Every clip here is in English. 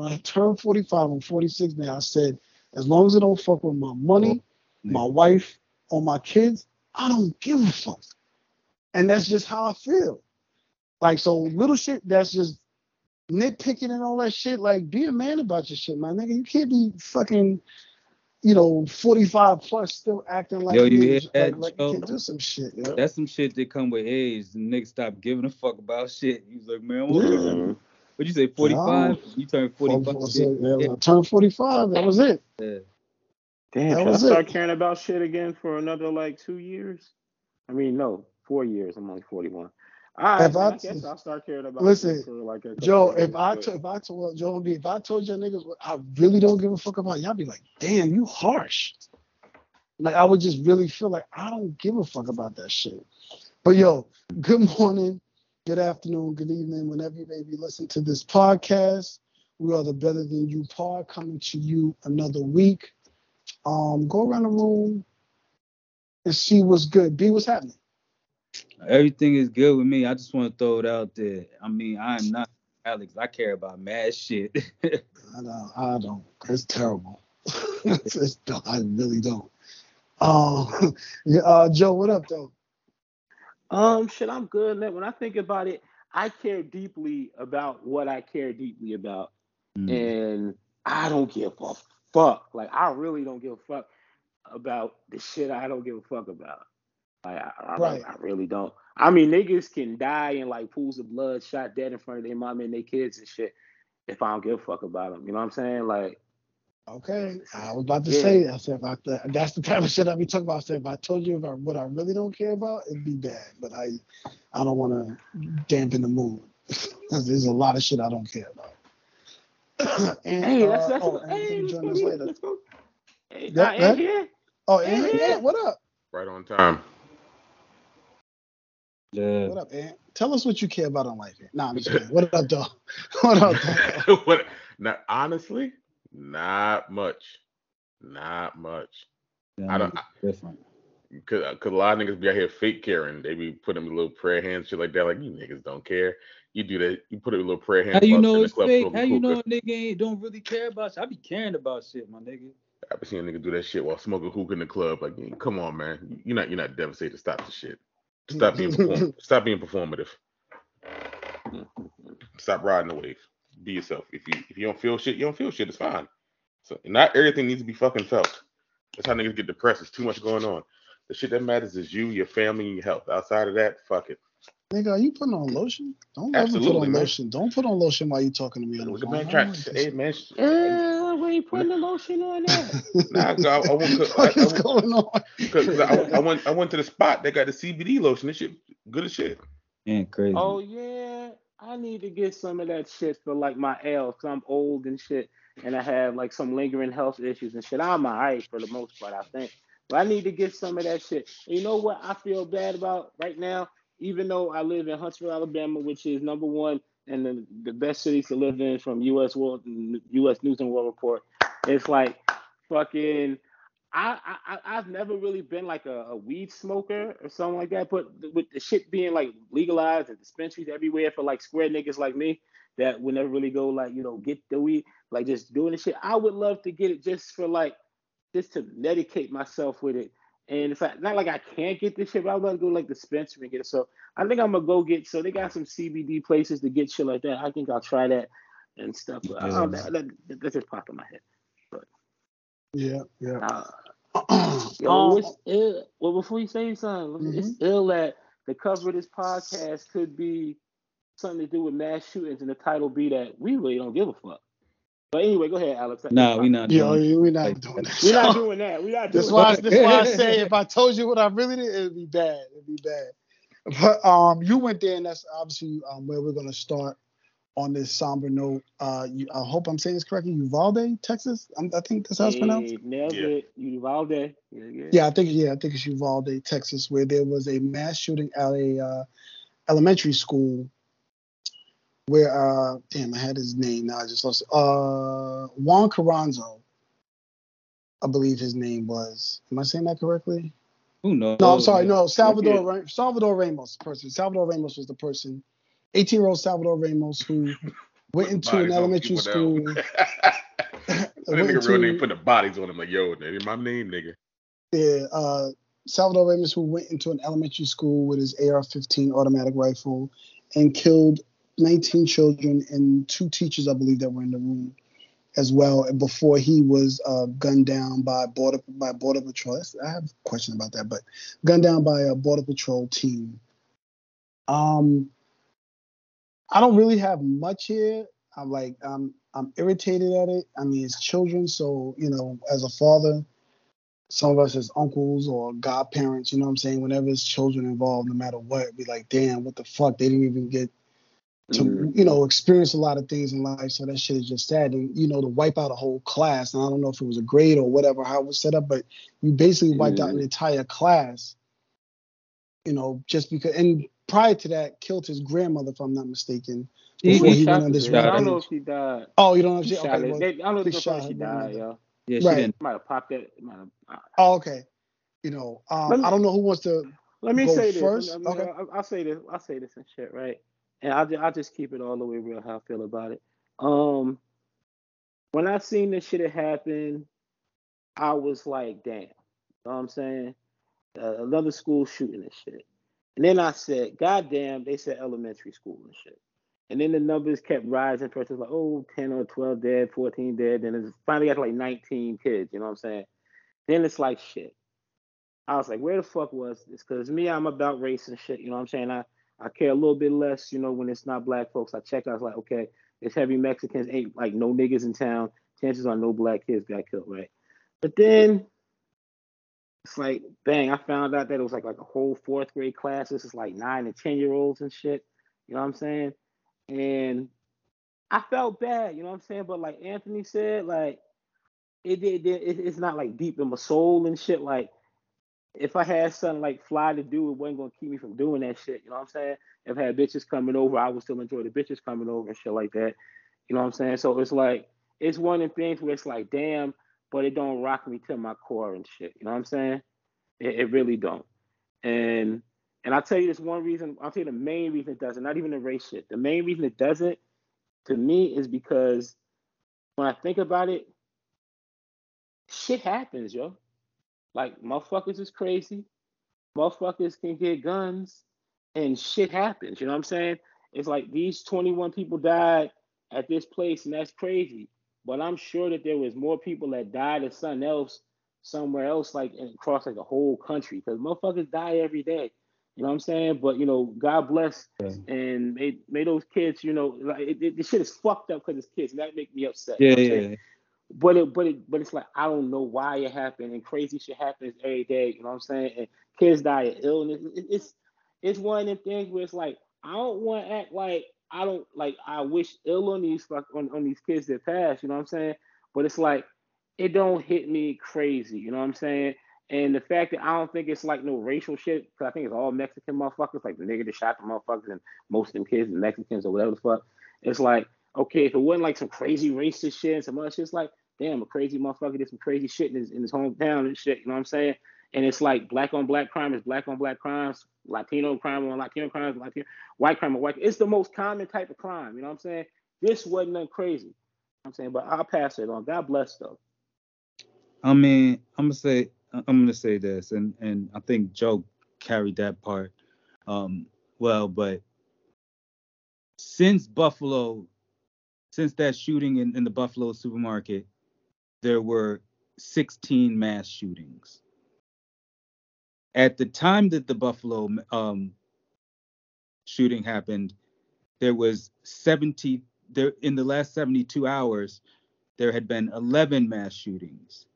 when I turned 45, I'm 46 now. I said, as long as it don't fuck with my money, my wife, or my kids, I don't give a fuck. And that's just how I feel. Like so little shit that's just nitpicking and all that shit. Like be a man about your shit, my nigga. You can't be fucking, you know, 45 plus still acting like Yo, you hear like, that, like Joe? you can do some shit. Yo. That's some shit that come with age. The nigga stop giving a fuck about shit. He's like, man, what you say, 45? You turned 45. Four- four- yeah, when I turned 45. That was it. Yeah. Damn, That should I start it. caring about shit again for another like two years? I mean, no, four years. I'm only 41. All right, If man, I I, guess I'll start caring about Listen, for like a Joe, years, if I but- if I told Joe B, if I told you niggas what I really don't give a fuck about, y'all be like, damn, you harsh. Like I would just really feel like I don't give a fuck about that shit. But yo, good morning, good afternoon, good evening, whenever you may be listening to this podcast. We are the Better Than You pod coming to you another week. Um, go around the room and see what's good. B, what's happening? Everything is good with me. I just want to throw it out there. I mean, I'm not Alex. I care about mad shit. I don't. I don't. It's terrible. it's, it's, I really don't. Um, uh, Joe, what up, though? Um, shit, I'm good. Man. When I think about it, I care deeply about what I care deeply about, Mm. and I don't give a fuck. Like I really don't give a fuck about the shit I don't give a fuck about. Like I, I, Right. I really don't. I mean, niggas can die in like pools of blood, shot dead in front of their mom and their kids and shit. If I don't give a fuck about them, you know what I'm saying? Like, Okay, I was about to Yeah. say. I said if I, that's the type of shit I be talking about. I said if I told you about what I really don't care about, it'd be bad. But I, I don't want to dampen the mood. There's a lot of shit I don't care about. and, hey, that's uh, that's oh, what, and hey, he's let's join us later. Hey, Yeah, I yeah. here. Oh, and, Yeah. what up? Right on time. yeah. What up, Ant? Tell us what you care about in life. Ant. Nah, I'm just kidding. What up, dog? What up, dog? what? Not honestly, not much. Not much. I don't- different. Cause, Cause a lot of niggas be out here fake caring. They be putting them little prayer hands, shit like that. Like you niggas don't care. You do that. You put a little prayer hand. How you know it's fake? How you know hookah. a nigga ain't don't really care about shit? I be caring about shit, my nigga. I be seeing a nigga do that shit while smoking hookah in the club. Like, come on, man. You're not. You're not devastated. Stop the shit. Stop being perform- Stop being performative. Stop riding the wave. Be yourself. If you if you don't feel shit, you don't feel shit. It's fine. So not everything needs to be fucking felt. That's how niggas get depressed. There's too much going on. The shit that matters is you, your family, and your health. Outside of that, fuck it. Nigga, are you putting on lotion? Don't ever put on man. lotion. Don't put on lotion while you talking to me on the Look phone. man I trying like say, hey man. sh- Uh, we ain't putting the lotion on that. Nah, I, I went. What I, is I, going on? Cause, 'cause I, I went I went to the spot. They got the CBD lotion. This shit good as shit. Ain't crazy. Oh yeah, I need to get some of that shit for like my L, cause I'm old and shit, and I have like some lingering health issues and shit. I'm alright for the most part, I think. But I need to get some of that shit. And you know what I feel bad about right now? Even though I live in Huntsville, Alabama, which is number one and the, the best cities to live in from U.S. World, U.S. News and World Report, it's like fucking. I, I I- I've never really been like a, a weed smoker or something like that, but with the shit being like legalized and dispensaries everywhere for like square niggas like me that would never really go like you know get the weed, like just doing the shit. I would love to get it just for like just to medicate myself with it. And it's like not like I can't get this shit, but I'd love to go like dispensary and get it. So I think I'm gonna go get. So they got some CBD places to get shit like that. I think I'll try that and stuff. But I don't, um, that, that, that just popped in my head. Yeah, yeah. Uh, Yo, Um, it's ill. Well, before you say something, it's ill that the cover of this podcast could be something to do with mass shootings, and the title be that we really don't give a fuck. But anyway, go ahead, Alex. Nah, we not Yo, doing we're not like doing that. We're not doing that. We're not doing That's why. that. That's why I say if I told you what I really did, it'd be bad. It'd be bad. But um, you went there, and that's obviously um, where we're gonna start on this somber note. Uh, you, I hope I'm saying this correctly. Uvalde, Texas. i I think that's how it's pronounced. Hey, nailed Yeah. it. Uvalde. Yeah, yeah. Yeah, I think yeah, I think it's Uvalde, Texas, where there was a mass shooting at a uh, elementary school. Where uh, damn, I had his name now. I just lost. It. Uh, Juan Carranzo, I believe his name was. Am I saying that correctly? Who knows? No, I'm sorry. No, Salvador Yeah. Ra- Salvador Ramos, the person. Salvador Ramos was the person. 18 year old Salvador Ramos who went into an elementary school. that went nigga real name into- putting bodies on him like, yo, ain't my name, nigga. Yeah, uh, Salvador Ramos, who went into an elementary school with his AR-15 automatic rifle and killed 19 children and two teachers, I believe, that were in the room as well. Before he was uh, gunned down by border by border patrol. That's, I have a question about that, but gunned down by a border patrol team. Um, I don't really have much here. I'm like, I'm I'm irritated at it. I mean, it's children, so you know, as a father, some of us as uncles or godparents, you know what I'm saying? Whenever it's children involved, no matter what, be like, damn, what the fuck? They didn't even get to, Mhm. you know, experience a lot of things in life. So that shit is just sad. And, you know, to wipe out a whole class, and I don't know if it was a grade or whatever, how it was set up, but you basically wiped out an Mhm. entire class, you know, just because. And prior to that, killed his grandmother, if I'm not mistaken. He- Before he he, shot went on this. I don't know if he died. Oh, you don't know if He she, okay, well, They- I don't know if the shot she died, yo. Yeah, she Right. didn't. Might have popped that. Might have, uh, Oh, okay. You know, um, me- I don't know who wants to. Let me Go say this. first? I mean, Okay. I, I'll say this. I'll say this and shit, right? And I'll, I'll just keep it all the way real how I feel about it. Um, when I seen this shit happen, I was like, damn. You know what I'm saying? Uh, another school shooting and shit. And then I said, God damn, they said elementary school and shit. And then the numbers kept rising. First it was like, oh, 10 or 12 dead, 14 dead. Then it finally got to like 19 kids. You know what I'm saying? Then it's like, shit. I was like, where the fuck was this? Because me, I'm about race and shit. You know what I'm saying? I, I care a little bit less, you know, when it's not black folks. I check, I was like, okay, it's heavy Mexicans, ain't like no niggas in town. Chances are no black kids got killed, right? But then it's like, bang, I found out that it was like like a whole fourth grade class. This is like nine and ten year olds and shit. You know what I'm saying? And I felt bad, you know what I'm saying? But like Anthony said, like it did it, it, it's not like deep in my soul and shit. Like if I had something like fly to do, it wasn't gonna keep me from doing that shit. You know what I'm saying? If I had bitches coming over, I would still enjoy the bitches coming over and shit like that. You know what I'm saying? So it's like it's one of the things where it's like, damn, but it don't rock me to my core and shit. You know what I'm saying? It, it really don't. And and I'll tell you this one reason, I'll tell you the main reason it doesn't, not even the race shit. The main reason it doesn't to me is because when I think about it, shit happens, yo. Like motherfuckers is crazy. Motherfuckers can get guns and shit happens. You know what I'm saying? It's like these 21 people died at this place, and that's crazy. But I'm sure that there was more people that died of something else somewhere else, like across like the whole country, because motherfuckers die every day. You know what I'm saying? But you know, God bless Yeah. and may may those kids, you know, like it, it, the shit is fucked up because it's kids, and that make me upset. you Yeah, know what yeah. But it, but it, but it's like I don't know why it happened, and crazy shit happens every day. You know what I'm saying? And kids die of illness. It- it's it's one of them things where it's like I don't want to act like I don't like I wish ill on these on, on these kids that pass. You know what I'm saying? But it's like it don't hit me crazy. You know what I'm saying? And the fact that I don't think it's like no racial shit, because I think it's all Mexican motherfuckers, like the nigga that shot the motherfuckers, and most of them kids are Mexicans or whatever the fuck. It's like, okay, if it wasn't like some crazy racist shit and some other shit, it's like, damn, a crazy motherfucker did some crazy shit in his, in his hometown and shit. You know what I'm saying? And it's like black on black crime is black on black crimes, Latino crime on Latino crimes, Latino white crime on white. It's the most common type of crime. You know what I'm saying? This wasn't nothing crazy. I'm saying, but I'll pass it on. God bless though. I mean, I'm gonna say I'm gonna say this, and and I think Joe carried that part um well, but since Buffalo, since that shooting in, in the Buffalo supermarket, there were 16 mass shootings. At the time that the Buffalo um, shooting happened, there was 70 there in the last 72 hours, there had been 11 mass shootings.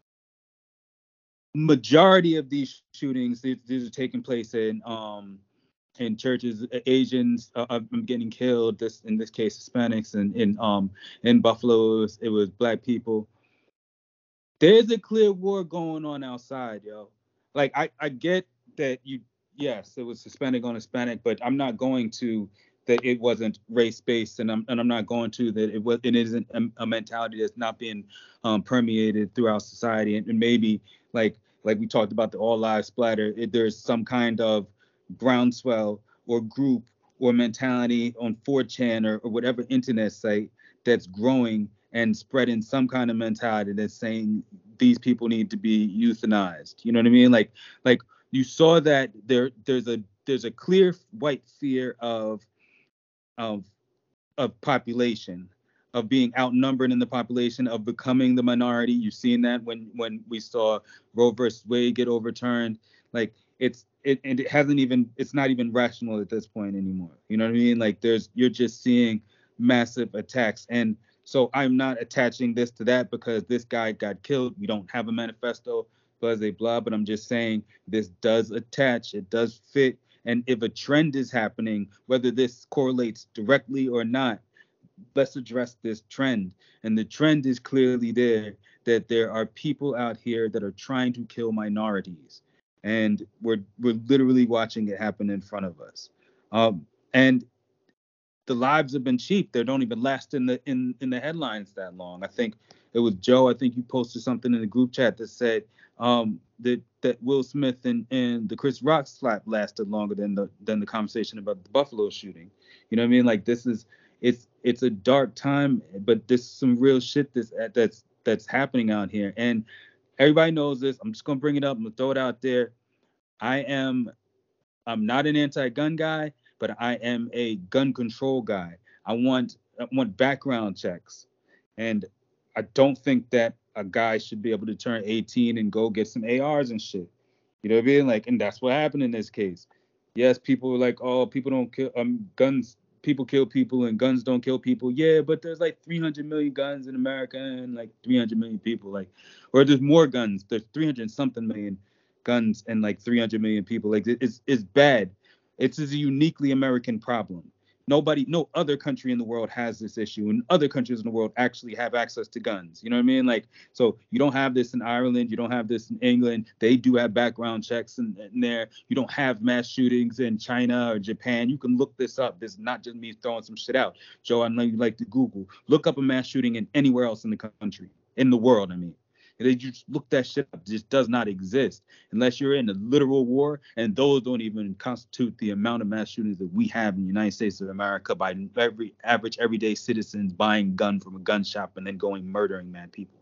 Majority of these shootings, these, are taking place in um, in churches. Asians uh, are getting killed. This in this case, Hispanics, and in um in Buffalo, it was, it was black people. There's a clear war going on outside, yo. Like I I get that you yes, it was Hispanic on Hispanic, but I'm not going to that it wasn't race based, and I'm and I'm not going to that it was it isn't a, a mentality that's not being um, permeated throughout society, and, and maybe like like we talked about the all lives splatter, it, there's some kind of groundswell or group or mentality on 4chan or, or whatever internet site that's growing and spreading some kind of mentality that's saying these people need to be euthanized. You know what I mean? Like like you saw that there there's a there's a clear white fear of of of population of being outnumbered in the population of becoming the minority. You've seen that when when we saw roe versus wade get overturned. Like it's it and it hasn't even it's not even rational at this point anymore. You know what i mean? Like there's you're just seeing massive attacks. And so i'm not attaching this to that because this guy got killed we don't have a manifesto blah blah blah but i'm just saying this does attach it does fit and if a trend is happening whether this correlates directly or not let's address this trend. And the trend is clearly there that there are people out here that are trying to kill minorities. And we're we're literally watching it happen in front of us. Um, and the lives have been cheap. They don't even last in the in in the headlines that long. I think it was Joe. I think you posted something in the group chat that said um, that that Will Smith and and the Chris Rock slap lasted longer than the than the conversation about the Buffalo shooting. You know what I mean? Like this is it's it's a dark time, but there's some real shit that's that's that's happening out here, and everybody knows this. I'm just gonna bring it up. I'm gonna throw it out there. I am I'm not an anti-gun guy, but I am a gun control guy. I want I want background checks, and I don't think that a guy should be able to turn 18 and go get some ARs and shit. You know what I mean? Like, and that's what happened in this case. Yes, people were like, oh, people don't kill um guns people kill people and guns don't kill people. Yeah, but there's like 300 million guns in America and like 300 million people. Like, or there's more guns. There's 300 something million guns and like 300 million people. Like, it's it's bad. It's a uniquely American problem. Nobody no other country in the world has this issue and other countries in the world actually have access to guns. You know what i mean? Like so you don't have this in ireland you don't have this in england. They do have background checks in, in there. You don't have mass shootings in china or japan. You can look this up. This is not just me throwing some shit out. Joe i know you like to google. Look up a mass shooting in anywhere else in the country in the world i mean they just look that shit up. It just does not exist unless you're in a literal war, and those don't even constitute the amount of mass shootings that we have in the United States of America by every average everyday citizens buying gun from a gun shop and then going murdering mad people.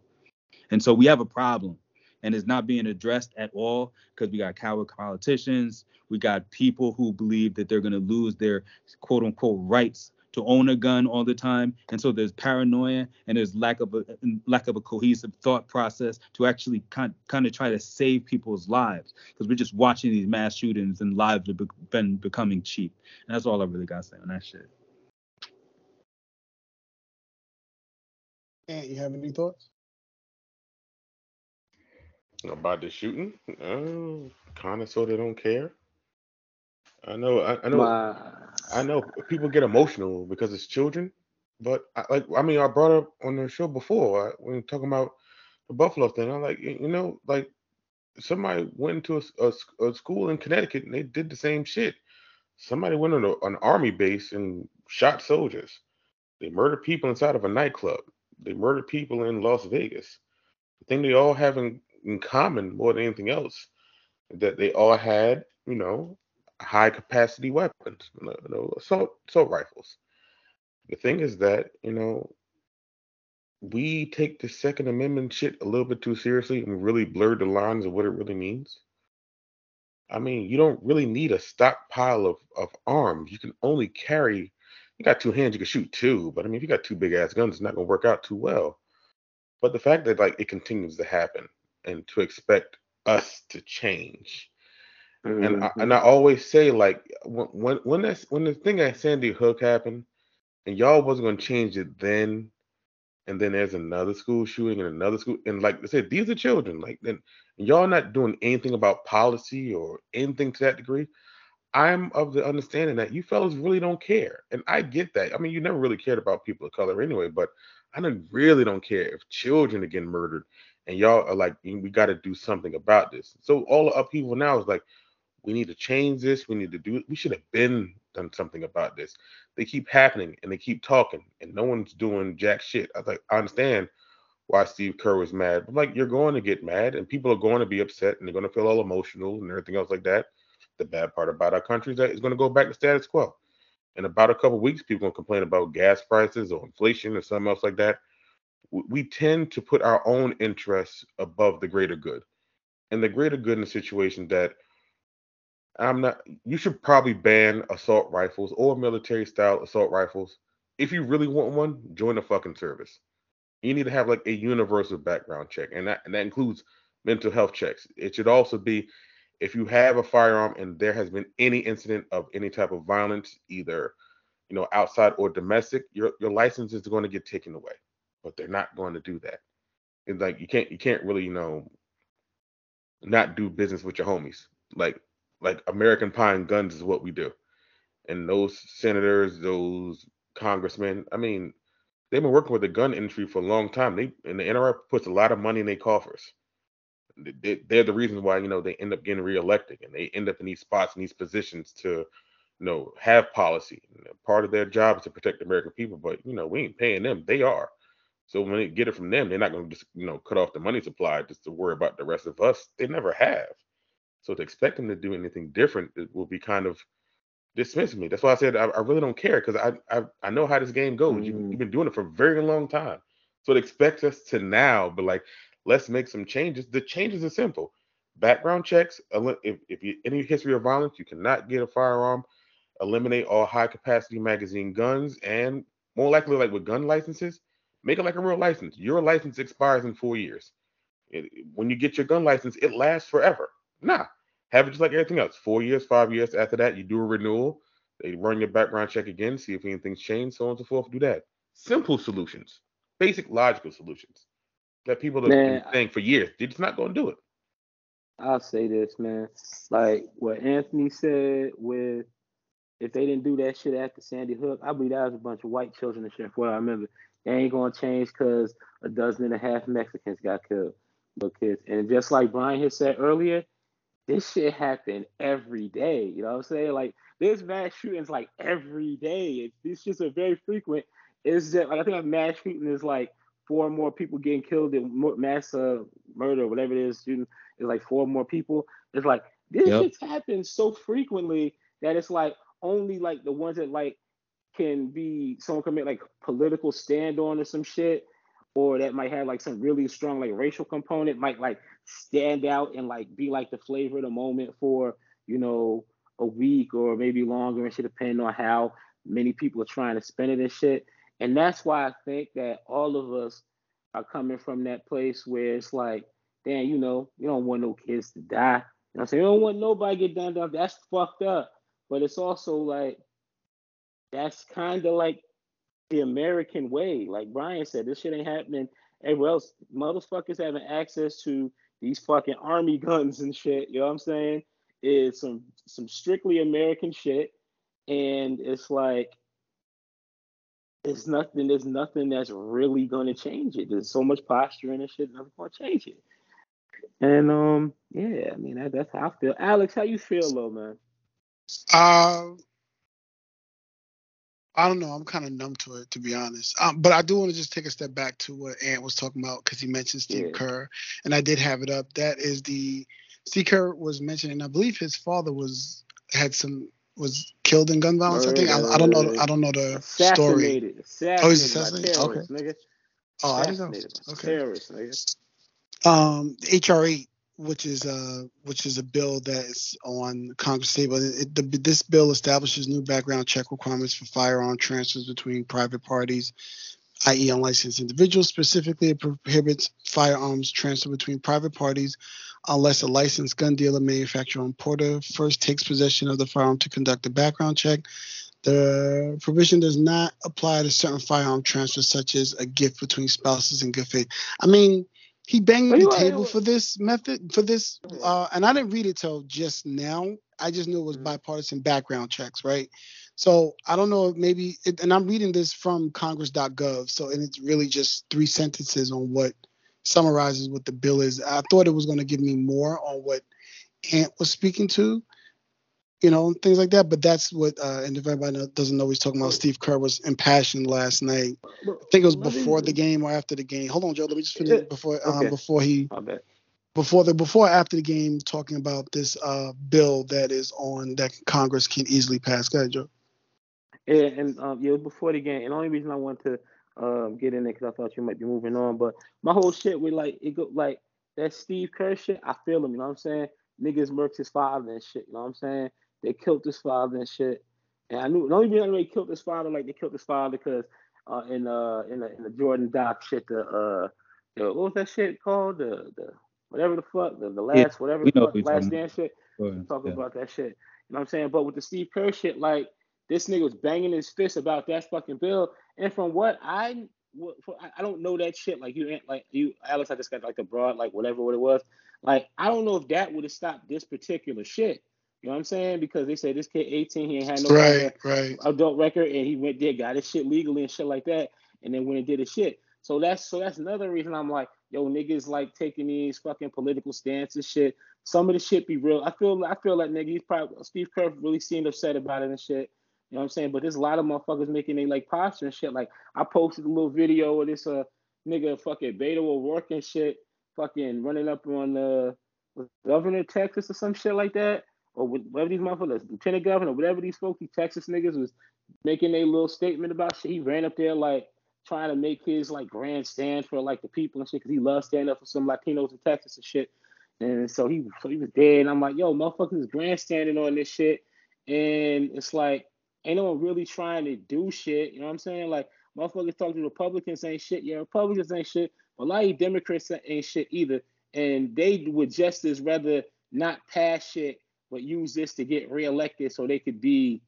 And so we have a problem, and it's not being addressed at all because we got coward politicians, we got people who believe that they're going to lose their quote unquote rights to own a gun all the time, and so there's paranoia and there's lack of a lack of a cohesive thought process to actually kind kind of try to save people's lives because we're just watching these mass shootings and lives have been becoming cheap. And that's all I really got to say on that shit. And you have any thoughts? About the shooting? Uh, kind of sort of don't care. I know, I, I know, My... I know. People get emotional because it's children, but I, like, I mean, I brought up on the show before uh, when talking about the Buffalo thing. I'm like, you know, like somebody went into a, a, a school in Connecticut and they did the same shit. Somebody went on a, an army base and shot soldiers. They murdered people inside of a nightclub. They murdered people in Las Vegas. The thing they all have in, in common more than anything else that they all had, you know, high capacity weapons, you know, assault assault rifles. The thing is that you know we take the Second Amendment shit a little bit too seriously and really blur the lines of what it really means. I mean, you don't really need a stockpile of, of arms. You can only carry, you got two hands, you can shoot two, but I mean, if you got two big ass guns, it's not going to work out too well. But the fact that like it continues to happen and to expect us to change Mm-hmm. And I, and mm-hmm. I always say like when when that when the thing at Sandy Hook happened, and y'all wasn't gonna change it then, and then there's another school shooting and another school, and like I said, these are children. Like then y'all not doing anything about policy or anything to that degree. I'm of the understanding that you fellas really don't care, and I get that. I mean, you never really cared about people of color anyway, but I don't really don't care if children are getting murdered, and y'all are like, we got to do something about this. So all the upheaval now is like, we need to change this. We need to do it. We should have been done something about this. They keep happening and they keep talking and no one's doing jack shit. I like I understand why Steve Kerr was mad. But like you're going to get mad and people are going to be upset and they're going to feel all emotional and everything else like that. The bad part about our country is that it's going to go back to status quo. in about a couple weeks, people gonna complain about gas prices or inflation or something else like that. We tend to put our own interests above the greater good, and the greater good in a situation that I'm not. You should probably ban assault rifles or military style assault rifles. If you really want one, join the fucking service. You need to have like a universal background check, and that and that includes mental health checks. It should also be if you have a firearm and there has been any incident of any type of violence, either you know outside or domestic, your your license is going to get taken away. But they're not going to do that. It's like you can't you can't really you know not do business with your homies. Like like American Pie and guns is what we do. And those senators, those congressmen, I mean, they've been working with the gun industry for a long time. They and the NRA puts a lot of money in their coffers. They- they- They're the reasons why you know they end up getting reelected and they end up in these spots in these positions to, you know, have policy. Part of their job is to protect the American people, but you know we ain't paying them; they are. So when they get it from them, they're not going to just you know cut off the money supply just to worry about the rest of us. They never have. So to expect them to do anything different it will be kind of dismissing me. That's why I said I, I really don't care because I, I I know how this game goes. You, Mm. you've been doing it for a very long time. So to expect us to now be like, let's make some changes. The changes are simple. Background checks. If if you any history of violence, you cannot get a firearm. Eliminate all high capacity magazine guns, and more likely, like with gun licenses, make it like a real license. Your license expires in four years. It, when you get your gun license, it lasts forever. Nah, have it just like everything else. Four years, five years after that, you do a renewal. They run your background check again, see if anything's changed, so on and so forth. Do that. Simple solutions, basic logical solutions that people have been saying for years. They're just not going to do it. I'll say this, man. Like what Anthony said with if they didn't do that shit after Sandy Hook, I believe that was a bunch of white children and shit. What I remember, they ain't gonna change because a dozen and a half Mexicans got killed. Little kids, and just like Brian had said earlier, this shit happened every day. You know what I'm saying? Like there's mass shootings like every day. It's these shits are very frequent. It's just like I think a mass shooting is like four more people getting killed in mass uh, murder, whatever it is. Shooting is like four more people. It's like this Yep. shit's happens so frequently that it's like only like the ones that like can be someone can make like political stand on or some shit, or that might have like some really strong like racial component might like stand out and like be like the flavor of the moment for you know a week or maybe longer and shit, depending on how many people are trying to spend it and shit. And that's why I think that all of us are coming from that place where it's like, damn, you know, you don't want no kids to die. You know I'm saying? You don't want nobody get done down. That's fucked up. But it's also like that's kind of like the American way. Like Brian said, this shit ain't happening everywhere else. Motherfuckers having access to these fucking army guns and shit. You know what I'm saying? Is some some strictly American shit, and it's like it's nothing. There's nothing that's really gonna change it. There's so much posturing and shit. Nothing's gonna change it. And um, yeah, I mean that, that's how I feel. Alex, how you feel, though, man? Uh, I don't know. I'm kind of numb to it, to be honest. Um, but I do want to just take a step back to what Ant was talking about because he mentioned Steve Yeah. Kerr, and I did have it up. That is the Steve Kerr was mentioned, and I believe his father was had some was killed in gun violence. I think I, I don't know. I don't know the story. Assassinated. Assassinated. Oh, he's assassinated? terrorists, nigga. Oh, I didn't know. Okay. Terrorists, nigga. um HR eight, which is uh which is a bill that is on Congress table. It, the, this bill establishes new background check requirements for firearm transfers between private parties, i.e., unlicensed individuals. Specifically, it prohibits firearms transfer between private parties unless a licensed gun dealer, manufacturer, or importer first takes possession of the firearm to conduct a background check. The provision does not apply to certain firearm transfers, such as a gift between spouses in good faith. I mean, he banged the table for this method, for this, uh, and I didn't read it till just now. I just knew it was Mhm. bipartisan background checks, right? So I don't know, if maybe, it, and I'm reading this from Congress.gov, so and it's really just three sentences on what summarizes what the bill is. I thought it was going to give me more on what Ant was speaking to, you know, and things like that. But that's what, uh, and if everybody doesn't know, he's talking about. Steve Kerr was impassioned last night. I think it was before the game or after the game. Hold on, Joe. Let me just finish before um, okay. before he before the before or after the game talking about this uh bill that is on that Congress can easily pass. Go ahead, Joe. Yeah, and um, yeah, before the game, and the only reason I wanted to um get in there because I thought you might be moving on, but my whole shit with like it go like that Steve Kerr shit. I feel him, you know what I'm saying? Niggas murked his father and shit, you know what I'm saying? They killed his father and shit. And I knew the only reason they killed his father, like they killed his father because uh in uh in the in the Jordan Doc shit, the uh the, what was that shit called? The the whatever the fuck, the, the last Yeah, whatever the fuck last dance shit. Talking Yeah. about that shit. You know what I'm saying? But with the Steve Kerr shit, like this nigga was banging his fist about that fucking bill. And from what I I- don't know that shit. Like you ain't like you Alex, I just got like the broad, like whatever what it was. Like I don't know if that would have stopped this particular shit. You know what I'm saying? Because they said this kid 18, he ain't had no Right, right. adult record and he went there, got his shit legally and shit like that, and then went and did his shit. So that's so that's another reason I'm like, yo, niggas like taking these fucking political stances shit. Some of the shit be real. I feel I feel like nigga, he's probably Steve Kerr really seemed upset about it and shit. You know what I'm saying? But there's a lot of motherfuckers making they like posture and shit. Like I posted a little video of this uh nigga fucking Beto O'Rourke and shit, fucking running up on the governor of Texas or some shit like that. Or whatever these motherfuckers, lieutenant governor, whatever these folks, these Texas niggas was making a little statement about shit. He ran up there like trying to make his like grand stand for like the people and shit because he loves standing up for some Latinos in Texas and shit. And so he so he was dead. And I'm like, yo, motherfuckers grandstanding on this shit. And it's like, ain't no one really trying to do shit. You know what I'm saying? Like, motherfuckers talk to Republicans ain't shit. Yeah, Republicans ain't shit. But a lot of Democrats ain't shit either. And they would just as rather not pass shit, but use this to get reelected so they could be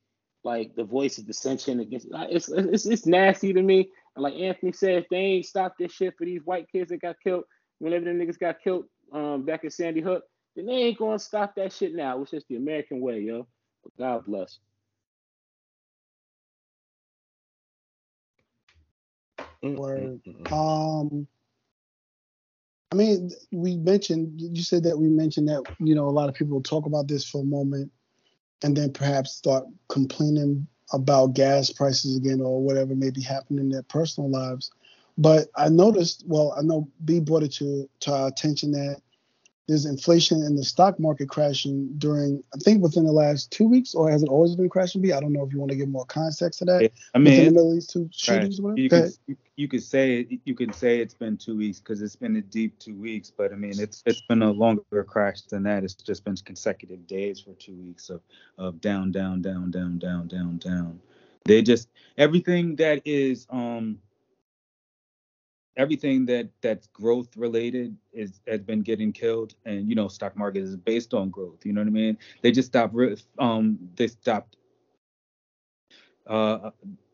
like the voice of dissension against. It's it's it's nasty to me. And like Anthony said, if they ain't stopped this shit for these white kids that got killed, whenever them niggas got killed um, back at Sandy Hook, then they ain't gonna stop that shit now. It's just the American way, yo. But God bless. Word. Um, I mean, we mentioned you said that we mentioned that you know a lot of people talk about this for a moment, and then perhaps start complaining about gas prices again or whatever may be happening in their personal lives. But I noticed, well, I know B brought it to to our attention that there's inflation in the stock market crashing during, I think, within the last two weeks, or has it always been crashing? B, I don't know if you want to give more context to that. I within the middle these two shootings, or whatever. You could you, say you could say it's been two weeks because it's been a deep two weeks, but I mean it's it's been a longer crash than that. It's just been consecutive days for two weeks of of down down down down down down down. They just everything that is um everything that that's growth related is has been getting killed. And you know stock market is based on growth you know what i mean? They just stopped um they stopped uh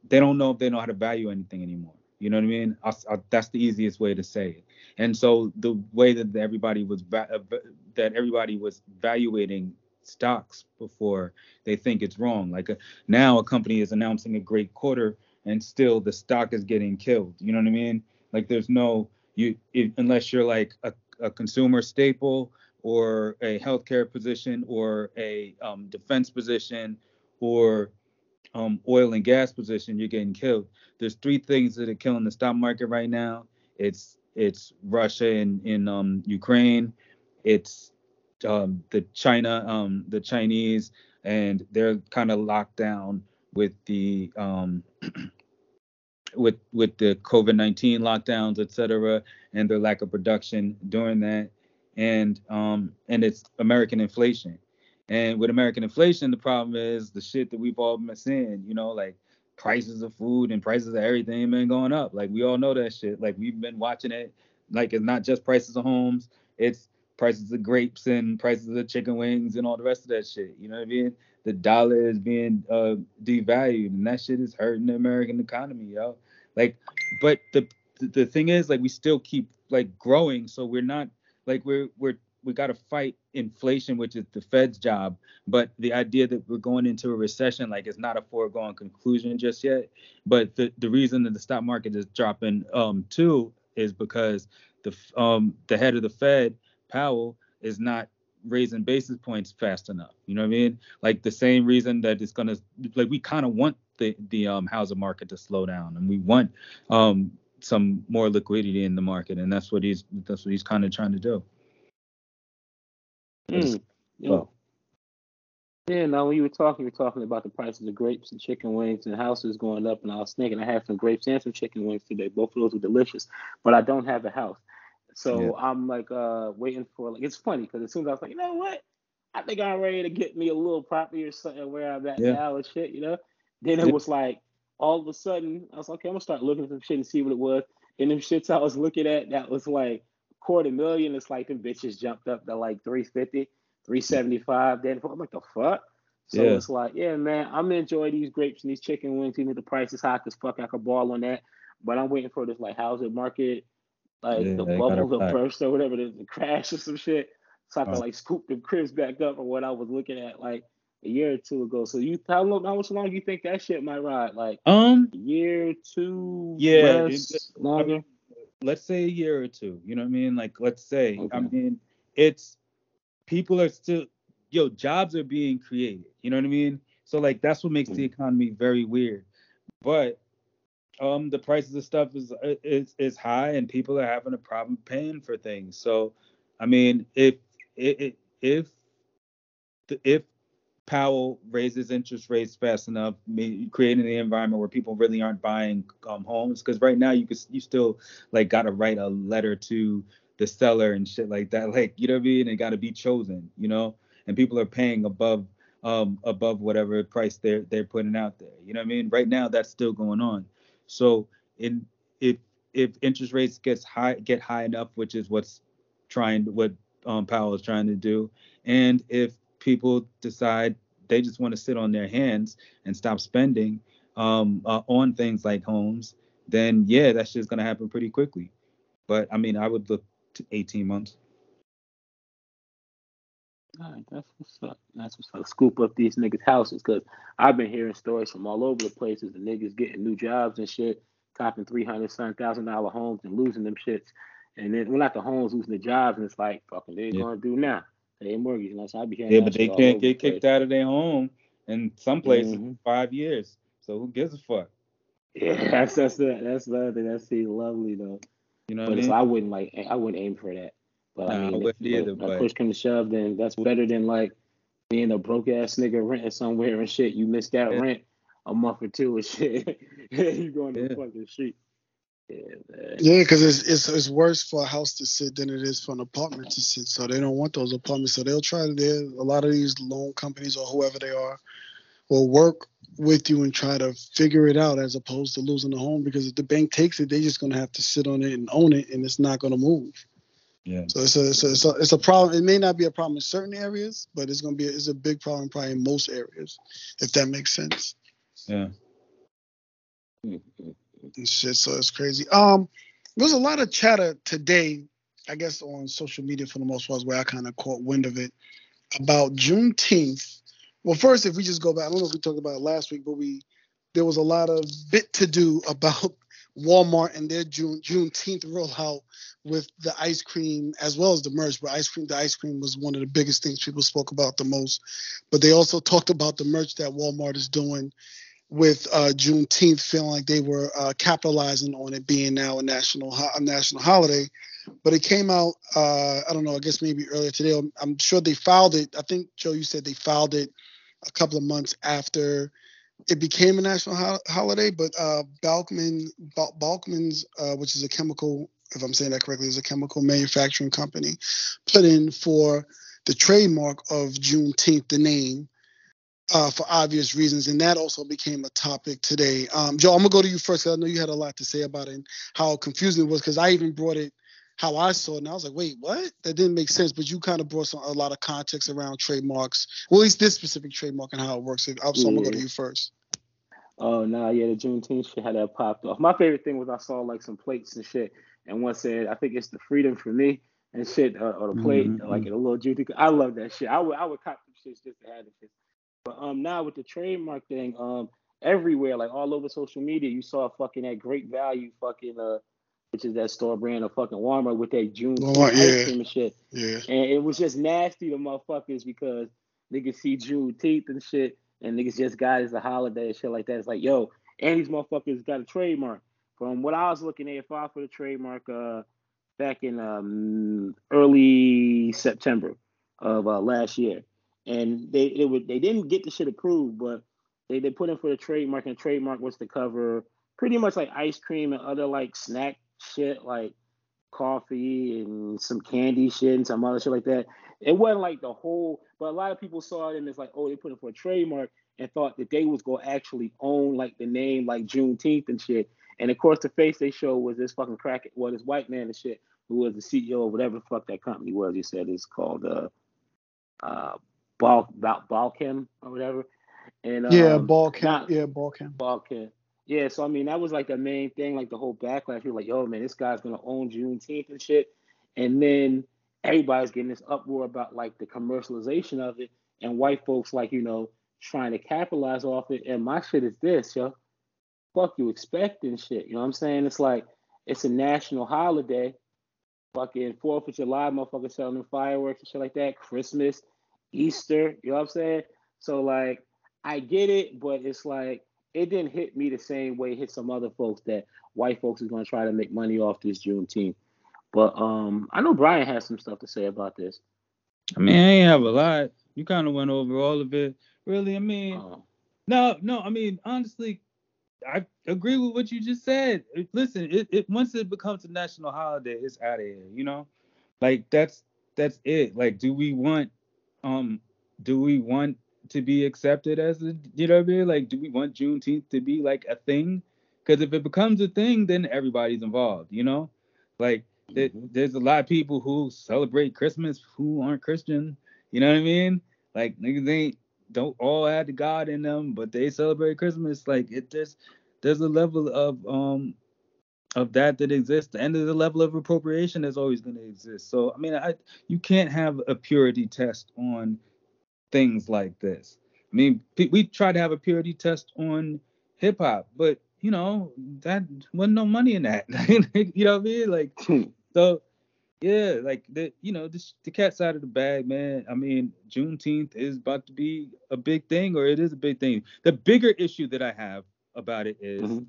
they don't know if they know how to value anything anymore you know what i mean? I, I, that's the easiest way to say it. And so the way that everybody was va- uh, that everybody was valuating stocks before they think it's wrong. Like uh now a company is announcing a great quarter and still the stock is getting killed you know what i mean like there's no you unless you're like a, a consumer staple or a healthcare position or a um, defense position or um, oil and gas position, you're getting killed. There's three things that are killing the stock market right now. It's it's Russia and in um, Ukraine. It's um, the China, um, the Chinese, and they're kind of locked down with the um, with with the COVID-19 lockdowns, et cetera, and their lack of production during that, and um, and it's American inflation. And with American inflation, the problem is the shit that we've all been seeing, you know, like prices of food and prices of everything been going up. Like we all know that shit. Like we've been watching it. Like it's not just prices of homes, it's prices of grapes and prices of chicken wings and all the rest of that shit. You know what I mean? The dollar is being uh, devalued, and that shit is hurting the American economy, yo. Like, but the the thing is, like, we still keep like growing, so we're not like we're we're we got to fight inflation, which is the Fed's job. But the idea that we're going into a recession, like, it's not a foregone conclusion just yet. But the the reason that the stock market is dropping um too is because the um the head of the Fed, Powell, is not raising basis points fast enough. You know what I mean? Like the same reason that it's gonna like we kind of want the the um housing market to slow down and we want um some more liquidity in the market and that's what he's that's what he's kind of trying to do. Mm. Yeah. Well, Yeah, now when you were talking, you were talking about the prices of grapes and chicken wings and houses going up, and I was thinking I had some grapes and some chicken wings today. Both of those were delicious, but I don't have a house, so Yeah. I'm like uh waiting for like it's funny because as soon as I was like, you know what, I think I'm ready to get me a little property or something where I'm at Yeah. now and shit, you know. Then it was like all of a sudden I was like, okay, I'm gonna start looking at some shit and see what it was. And them shits I was looking at that was like quarter million. It's like them bitches jumped up to like 350, 375. Then I'm like, the fuck? So Yeah. it's like, yeah, man, I'm gonna enjoy these grapes and these chicken wings, even if the price is high as fuck. I could ball on that. But I'm waiting for this like housing market, like Yeah, the bubble buy. burst or whatever, the, the crash or some shit. So I can Uh. like scoop the cribs back up or what I was looking at like a year or two ago. So you how long how much longer do you think that shit might ride? Like Um, a year, two, Yeah, less, it- longer? let's say a year or two. You know what I mean? Like, let's say. I mean, it's people are still, yo, jobs are being created. You know what I mean? So like that's what makes the Mm. economy very weird. But um, the prices of stuff is is is high, and people are having a problem paying for things. So, I mean, if if if if Powell raises interest rates fast enough, creating the environment where people really aren't buying um, homes. Because right now, you could you still like got to write a letter to the seller and shit like that. Like you know what I mean? It got to be chosen, you know. And people are paying above um above whatever price they're they're putting out there. You know what I mean? Right now, that's still going on. So in if if interest rates gets high get high enough, which is what's trying what um, Powell is trying to do, and if people decide they just want to sit on their hands and stop spending um, uh, on things like homes, then yeah, that's just gonna happen pretty quickly. But I mean, I would look to 18 months. All right, that's what's up. That's what's up. Scoop up these niggas' houses because I've been hearing stories from all over the places. The niggas getting new jobs and shit, copping three hundred some thousand dollar homes and losing them shits. And then, well, not the homes, losing the jobs, and it's like, fucking, they Yeah. gonna do now. They ain't mortgage. You know, so I be hearing Yeah, but they can't over the get kicked out of their home in some places Mhm. five years. So who gives a fuck? Yeah, that's that's the that's the other thing. That's the lovely though. You know what But I mean? I wouldn't like I wouldn't aim for that. But Nah, I I mean, if, wouldn't either, but, but- push come to shove, then that's better than like being a broke ass nigga renting somewhere and shit. You missed that Yeah. rent a month or two and shit. you going to the Yeah. fucking street. Yeah, man. Yeah, because it's, it's it's worse for a house to sit than it is for an apartment to sit. So they don't want those apartments. So they'll try to. they'll- A lot of these loan companies or whoever they are will work with you and try to figure it out as opposed to losing the home. Because if the bank takes it, they're just gonna have to sit on it and own it, and it's not gonna move. Yeah. So it's a, it's a, it's a, it's a problem. It may not be a problem in certain areas, but it's gonna be a, it's a big problem probably in most areas, if that makes sense. Yeah. And shit. So it's crazy. Um, there was a lot of chatter today, I guess, on social media for the most part, is where I kind of caught wind of it about Juneteenth. Well, first, if we just go back, I don't know if we talked about it last week, but we there was a lot of bit to do about Walmart and their June Juneteenth rollout with the ice cream as well as the merch. But ice cream, the ice cream was one of the biggest things people spoke about the most. But they also talked about the merch that Walmart is doing with uh, Juneteenth, feeling like they were uh, capitalizing on it being now a national a national holiday. But it came out, uh, I don't know, I guess maybe earlier today. I'm, I'm sure they filed it. I think Joe, you said they filed it a couple of months after it became a national ho- holiday. But uh, Balkman, Bal- Balkman's, uh, which is a chemical, if I'm saying that correctly, is a chemical manufacturing company, put in for the trademark of Juneteenth, the name uh, for obvious reasons, and that also became a topic today. Um, Joe, I'm gonna go to you first. I know you had a lot to say about it and how confusing it was. Because I even brought it how I saw it, and I was like, "Wait, what? That didn't make sense." But you kind of brought some, a lot of context around trademarks, well, at least this specific trademark and how it works. So I'm so I'm gonna go to you first. Oh no, yeah, the Juneteenth shit had that popped off. My favorite thing was I saw like some plates and shit, and one said, "I think it's the freedom for me." And shit, uh, or the plate, Mhm. like a little Juneteenth. I love that shit. I would, I would cop some shit just to have the shit. But um, now with the trademark thing, um, everywhere, like all over social media, you saw fucking that great value, fucking uh, which is that store brand of fucking Walmart with that Juneteenth Walmart, yeah. ice cream and shit. Yeah, And it was just nasty to motherfuckers because niggas see June teeth and shit, and niggas just got it as a holiday and shit like that. It's like, yo, and these motherfuckers got a trademark. From what I was looking at, filed for the trademark uh back in um early September of uh, last year. and they would they didn't get the shit approved, but they they put in for the trademark, and the trademark was to cover pretty much like ice cream and other like snack shit like coffee and some candy shit and some other shit like that. It wasn't like the whole, but a lot of people saw it and it's like, oh, they put it for a trademark and thought that they was gonna actually own like the name like Juneteenth and shit. And of course, the face they showed was this fucking crack, well, this white man and shit who was the CEO of whatever the fuck that company was. He said it's called uh uh Bal Bal or whatever. And yeah, um, Balkan. not- Yeah, Balkan. Balkan. Yeah, so I mean that was like the main thing, like the whole backlash. You're like, yo, man, this guy's gonna own Juneteenth and shit. And then everybody's getting this uproar about like the commercialization of it, and white folks like, you know, trying to capitalize off it. And my shit is this, yo. Fuck you expecting shit. You know what I'm saying? It's like it's a national holiday. Fucking Fourth of July, motherfuckers selling fireworks and shit like that. Christmas, Easter, you know what I'm saying? So like I get it, but it's like it didn't hit me the same way it hit some other folks that white folks is gonna try to make money off this Juneteenth. But um I know Brian has some stuff to say about this. I mean, I ain't have a lot. You kind of went over all of it. Really, I mean, Uh, no, no. I mean, honestly, I agree with what you just said. Listen, it, it once it becomes a national holiday, it's out of here. You know, like that's that's it. Like, do we want um do we want to be accepted as a you know what I mean? Like, do we want Juneteenth to be like a thing? Because if it becomes a thing, then everybody's involved. You know, like Mhm. there's a lot of people who celebrate Christmas who aren't Christian. You know what I mean? Like niggas ain't don't all add to God in them, but they celebrate Christmas. Like it there's there's a level of um of that that exists, and there's a level of appropriation that's always going to exist. So I mean, I you can't have a purity test on things like this. I mean, we tried to have a purity test on hip hop, but you know that wasn't no money in that. you know what I mean? Like so, yeah, like the you know this the cat's out of the bag, man. I mean, Juneteenth is about to be a big thing, or it is a big thing. The bigger issue that I have about it is Mhm.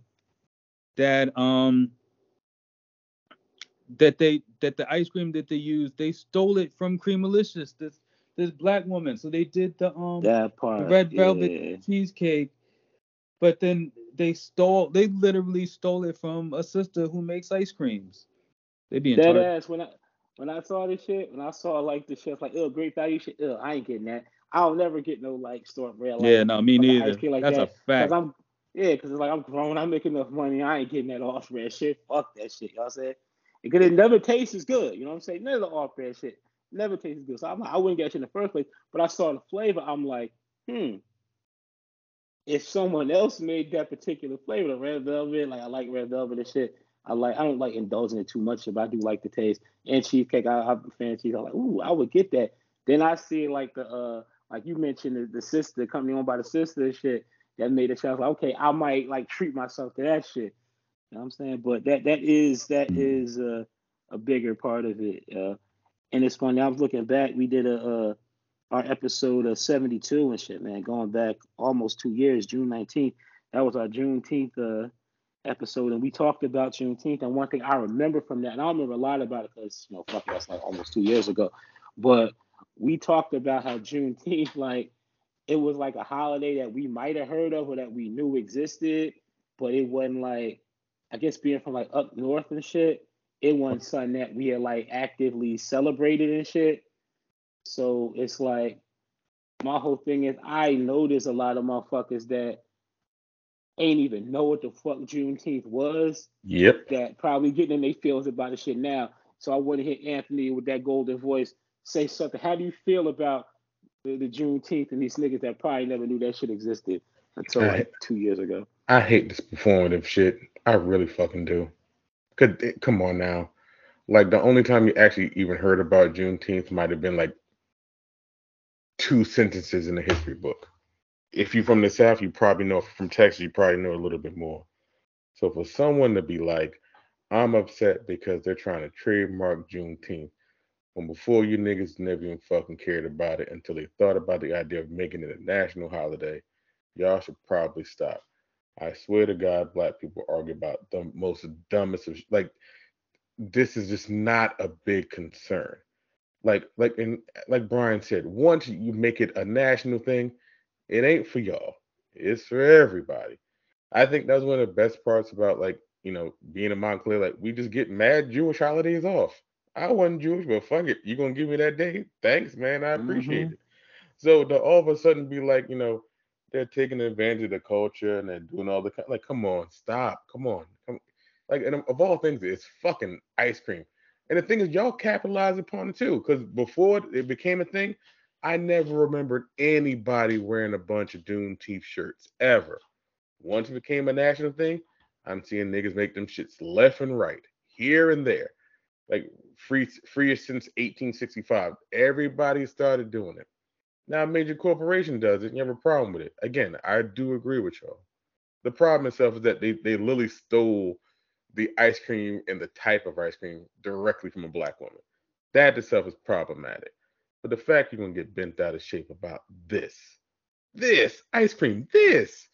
that um that they that the ice cream that they used they stole it from Creamalicious, this this black woman. So they did the um that the red velvet yeah. cheesecake, but then they stole they literally stole it from a sister who makes ice creams. They be in That ass when I when I saw this shit, when I saw like the shit like, oh, great value shit, oh, I ain't getting that. I'll never get no like store brand like Yeah, no, me neither. like That's that. a fact. Cause I'm yeah, cause it's like I'm grown, I'm making enough money, I ain't getting that off brand shit. Fuck that shit, you know what I'm saying? Because it never tastes as good, you know what I'm saying? None of the off brand shit never tastes as good. So I'm like, I wouldn't get it in the first place, but I saw the flavor, I'm like, hmm. If someone else made that particular flavor, the red velvet, like I like red velvet and shit. I like I don't like indulging it too much, but I do like the taste. And cheesecake, I, I'm a fan of cheese. I'm like, ooh, I would get that. Then I see like the uh like you mentioned the, the sister company owned by the sister and shit that made it sound like okay, I might like treat myself to that shit. You know what I'm saying? But that that is that is uh, a bigger part of it. Uh, and it's funny. I was looking back. We did a uh, our episode of 72 and shit, man. Going back almost two years, June 19th. That was our Juneteenth uh, episode, and we talked about Juneteenth. And one thing I remember from that, and I remember a lot about it because you know, fuck, that's like almost two years ago. But we talked about how Juneteenth, like, it was like a holiday that we might have heard of or that we knew existed, but it wasn't like, I guess being from like up north and shit, it wasn't something that we had like actively celebrated and shit. So it's like my whole thing is I know there's a lot of motherfuckers that ain't even know what the fuck Juneteenth was Yep. that probably getting in their feelings about the shit now. So I want to hear Anthony with that golden voice say something. How do you feel about the, the Juneteenth and these niggas that probably never knew that shit existed until like two years ago? I hate this performative shit. I really fucking do. Could come on now. Like the only time you actually even heard about Juneteenth might have been like two sentences in the history book. If you're from the South, you probably know. From Texas, you probably know a little bit more. So for someone to be like, I'm upset because they're trying to trademark Juneteenth, when before you niggas never even fucking cared about it until they thought about the idea of making it a national holiday, y'all should probably stop. I swear to God, black people argue about the most dumbest of like. This is just not a big concern. Like like and like Brian said, once you make it a national thing, it ain't for y'all. It's for everybody. I think that's one of the best parts about like you know being in Montclair. Like we just get mad Jewish holidays off. I wasn't Jewish, but fuck it, you gonna give me that day? Thanks, man. I appreciate Mhm. it. So to all of a sudden be like, you know, they're taking advantage of the culture and they're doing all the like, come on, stop, come on, come. Like, and of all things, it's fucking ice cream. And the thing is, y'all capitalize upon it too, because before it became a thing, I never remembered anybody wearing a bunch of Doom Juneteenth shirts ever. Once it became a national thing, I'm seeing niggas make them shits left and right, here and there. Like free free since 1865. Everybody started doing it. Now a major corporation does it, and you have a problem with it. Again, I do agree with y'all. The problem itself is that they, they literally stole the ice cream and the type of ice cream directly from a black woman. That itself is problematic. But the fact you're gonna get bent out of shape about this, this ice cream, this,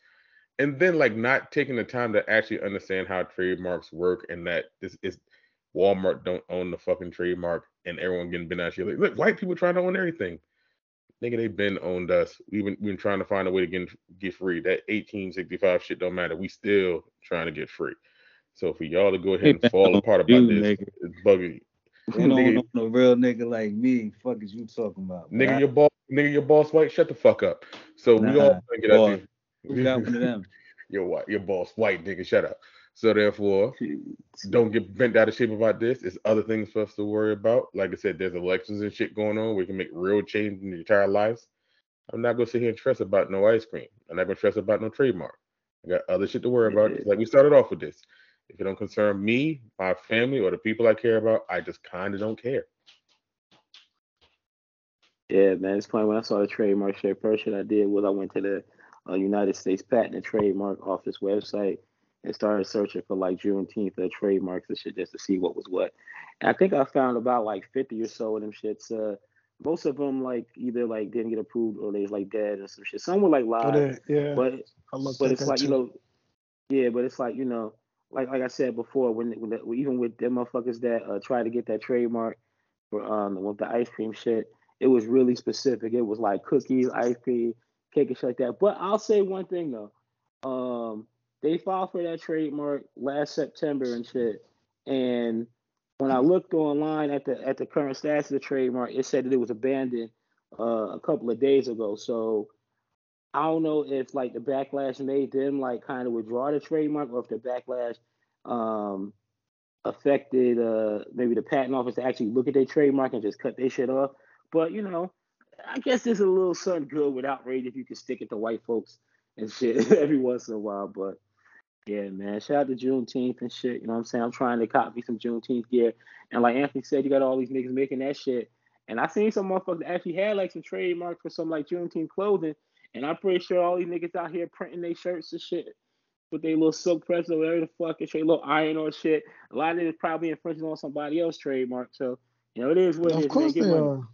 and then like not taking the time to actually understand how trademarks work and that this is Walmart don't own the fucking trademark and everyone getting bent out of shape. Look, white people trying to own everything. Nigga, they been owned us. We've been, we've been trying to find a way to get get free. That 1865 shit don't matter. We still trying to get free. So for y'all to go ahead and fall apart about you, this, nigga. it's bugging. You don't Nigga- know no real nigga like me. Fuck is you talking about? Nigga, I- your boss, nigga, your boss white. Shut the fuck up. So we Nah, all gonna get out there. who got one of them? your white, your boss white nigga. Shut up. So therefore, don't get bent out of shape about this. It's other things for us to worry about. Like I said, there's elections and shit going on. We can make real change in the entire lives. I'm not gonna sit here and stress about no ice cream. I'm not gonna stress about no trademark. I got other shit to worry about. Just like we started off with this. If it don't concern me, my family, or the people I care about, I just kind of don't care. Yeah, man, it's funny. When I saw the trademark shit, first shit I did was I went to the uh, United States Patent and Trademark Office website and started searching for like Juneteenth uh, trademarks and shit just to see what was what. And I think I found about like 50 or so of them shits. Uh, most of them like either like didn't get approved or they was like dead or some shit. Some were like Oh, live, yeah, but but it's like you know, yeah, but it's like you know, like like I said before, when, when the, even with them motherfuckers that uh, try to get that trademark for um with the ice cream shit, it was really specific. It was like cookies, ice cream, cake, and shit like that. But I'll say one thing though, um, they filed for that trademark last September and shit, and when I looked online at the at the current status of the trademark, it said that it was abandoned uh, a couple of days ago. So I don't know if like the backlash made them like kind of withdraw the trademark, or if the backlash um, affected uh, maybe the patent office to actually look at their trademark and just cut their shit off. But you know, I guess there's a little something good with outrage if you can stick it to white folks and shit every once in a while. But yeah, man, shout out to Juneteenth and shit. You know what I'm saying? I'm trying to copy some Juneteenth gear, and like Anthony said, you got all these niggas making that shit. And I seen some motherfuckers that actually had like some trademarks for some like Juneteenth clothing. And I'm pretty sure all these niggas out here printing their shirts and shit with their little silk press or whatever the fuck and shit, little iron or shit. A lot of it is probably infringing on somebody else's trademark. So, you know, it is what it is. Of course man. they are.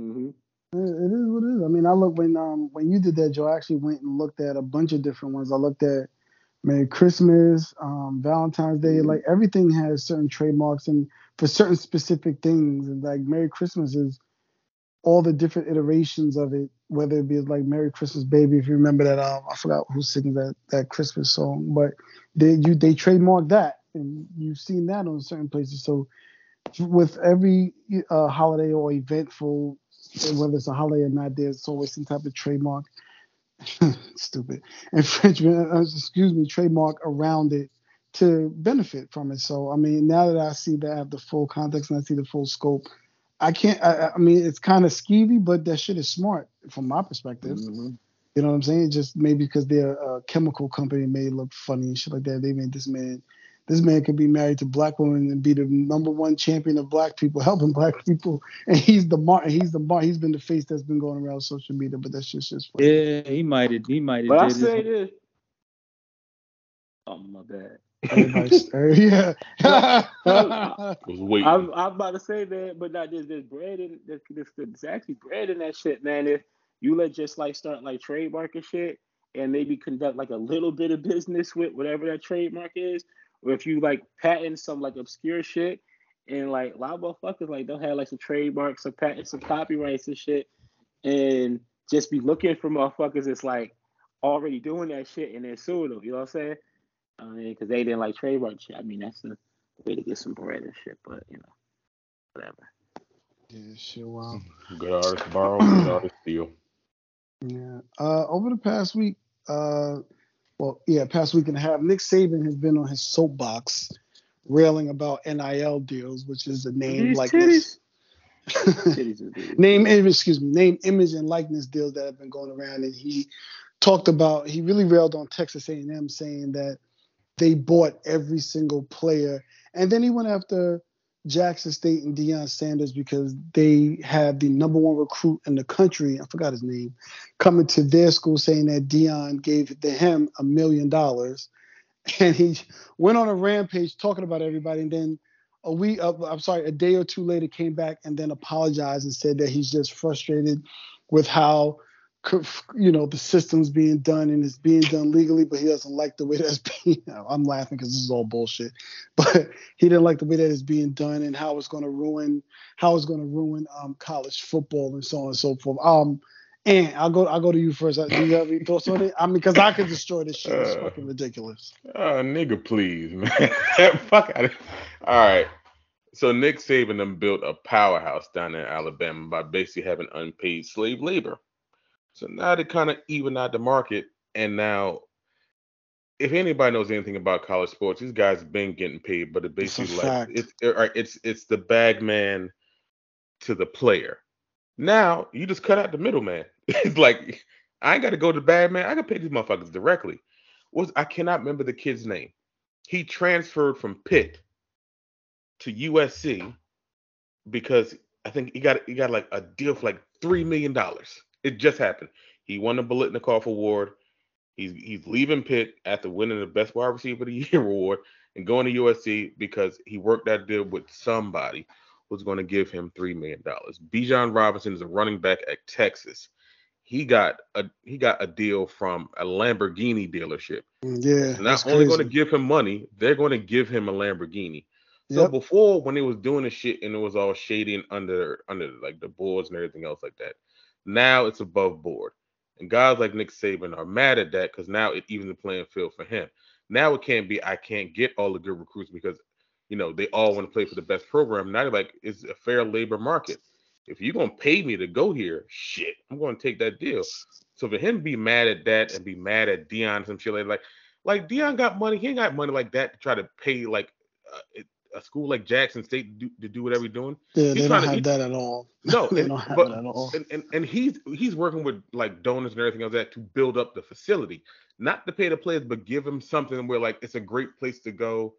hmm It it is what it is. I mean, I look when um when you did that, Joe. I actually went and looked at a bunch of different ones. I looked at Merry Christmas, um, Valentine's Day. Mhm. Like everything has certain trademarks and for certain specific things. And like Merry Christmas is all the different iterations of it. Whether it be like Merry Christmas Baby, if you remember that. Um, I forgot who sings that that Christmas song, but they you they trademarked that, and you've seen that on certain places. So with every uh, holiday or eventful, whether it's a holiday or not, there's always some type of trademark, stupid infringement, uh, excuse me, trademark around it to benefit from it. So, I mean, now that I see that I have the full context and I see the full scope, I can't, I, I- mean, it's kind of skeevy, but that shit is smart from my perspective. hmm You know what I'm saying? Just maybe because they're a chemical company may look funny and shit like that. They made this man, this man could be married to black women and be the number one champion of black people, helping black people. And he's the mar, he's the mar, he's been the face that's been going around social media. But that's just just funny. Yeah, he might have. He might have. But I did say this. Oh, my bad. Yeah. I, I was waiting. I'm, I'm about to say, that, but not there's, there's bread in there's, there's, there's actually bread in that shit, man. If you let just like start like trademark and shit, and maybe conduct like a little bit of business with whatever that trademark is, or if you like patent some like obscure shit, and like a lot of motherfuckers like they'll have like some trademarks, some patents, some copyrights and shit, and just be looking for motherfuckers that's like already doing that shit and then suing them. You know what I'm saying? I mean, because they didn't like trademark shit. I mean, that's the way to get some bread and shit. But you know, whatever. Yeah, shit. Wow. Good artist borrow, good artist steal. Yeah. Uh, over the past week, uh, well, yeah, past week and a half, Nick Saban has been on his soapbox railing about NIL deals, which is a name likeness. Name image, excuse me, name image and likeness deals that have been going around, and he talked about he really railed on Texas A&M, saying that they bought every single player, and then he went after Jackson State and Deion Sanders because they had the number one recruit in the country, I forgot his name, coming to their school saying that Deion gave to him a million dollars, and he went on a rampage talking about everybody, and then a week, uh, I'm sorry, a day or two later came back and then apologized and said that he's just frustrated with how, you know, the system's being done and it's being done legally, but he doesn't like the way that's being. I'm laughing because this is all bullshit, but he didn't like the way that it's being done and how it's going to ruin, how it's going to ruin um, college football and so on and so forth. Um, and I'll go, I'll go to you first. Uh, Do you have any thoughts on it? I mean, because I could destroy this shit. It's Uh, fucking ridiculous. Oh, nigga, please, man. Fuck out of All right. So Nick Saban them built a powerhouse down in Alabama by basically having unpaid slave labor. So now they kind of even out the market, and now, if anybody knows anything about college sports, these guys have been getting paid, but It's basically like it's right, it's it's the bag man to the player. Now you just cut out the middleman. It's like I ain't got to go to the bag man. I can pay these motherfuckers directly. Was I cannot remember the kid's name. He transferred from Pitt to USC because I think he got he got like a deal for like three million dollars. It just happened. He won the Biletnikoff Award. He's he's leaving Pitt after winning the Best Wide Receiver of the Year award and going to USC because he worked that deal with somebody who's going to give him three million dollars. Bijan Robinson is a running back at Texas. He got a he got a deal from a Lamborghini dealership. Yeah, Not that's only going to give him money, they're going to give him a Lamborghini. So Yep. before, when they was doing the shit and it was all shady and under under like the boards and everything else like that, now it's above board. And guys like Nick Saban are mad at that because now it even the playing field for him. Now it can't be I can't get all the good recruits because you know they all want to play for the best program. Now like it's a fair labor market. If you're gonna pay me to go here, shit, I'm gonna take that deal. So for him to be mad at that and be mad at Deion some shit like like like Deion got money, he ain't got money like that to try to pay like uh, a school like Jackson State to do, to do whatever he's doing. Yeah, He's they don't to- have he- that at all. No, they and- don't have but- it at all. and, and and he's he's working with like donors and everything else like that to build up the facility, not to pay the players, but give them something where like it's a great place to go.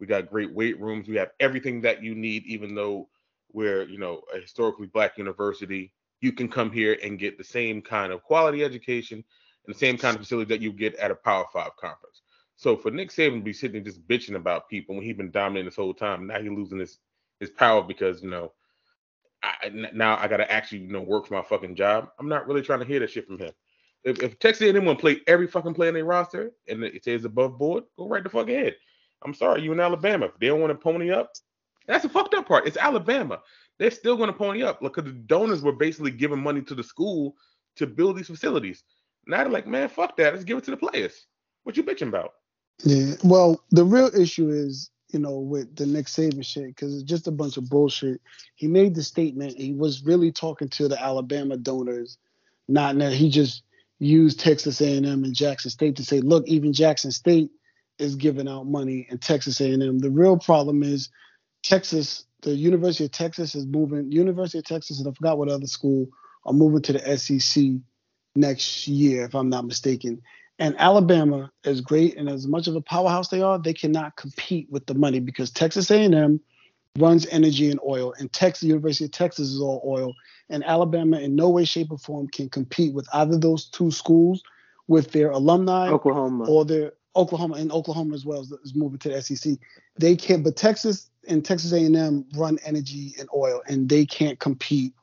We got great weight rooms. We have everything that you need, even though we're you know a historically black university. You can come here and get the same kind of quality education and the same kind of facility that you get at a Power Five conference. So for Nick Saban to be sitting there just bitching about people when he's been dominating this whole time, now he's losing his his power because you know I, now I gotta actually you know work for my fucking job. I'm not really trying to hear that shit from him. If, if Texas A&M want to play every fucking player in their roster and it says above board, go right the fuck ahead. I'm sorry, you in Alabama. If they don't want to pony up, that's the fucked up part. It's Alabama. They're still going to pony up. because the donors were basically giving money to the school to build these facilities. Now they're like, man, fuck that. Let's give it to the players. What you bitching about? Yeah. Well, the real issue is, you know, with the Nick Saban shit, because it's just a bunch of bullshit. He made the statement. He was really talking to the Alabama donors, not that he just used Texas A&M and Jackson State to say, look, even Jackson State is giving out money, and Texas A&M. The real problem is Texas. The University of Texas is moving. University of Texas, and I forgot what other school are moving to the SEC next year, if I'm not mistaken. And Alabama, as great and as much of a powerhouse they are, they cannot compete with the money because Texas A&M runs energy and oil, and Texas University of Texas is all oil. And Alabama, in no way, shape, or form, can compete with either those two schools with their alumni Oklahoma. or their Oklahoma and Oklahoma as well is, is moving to the SEC. They can't, but Texas and Texas A&M run energy and oil, and they can't compete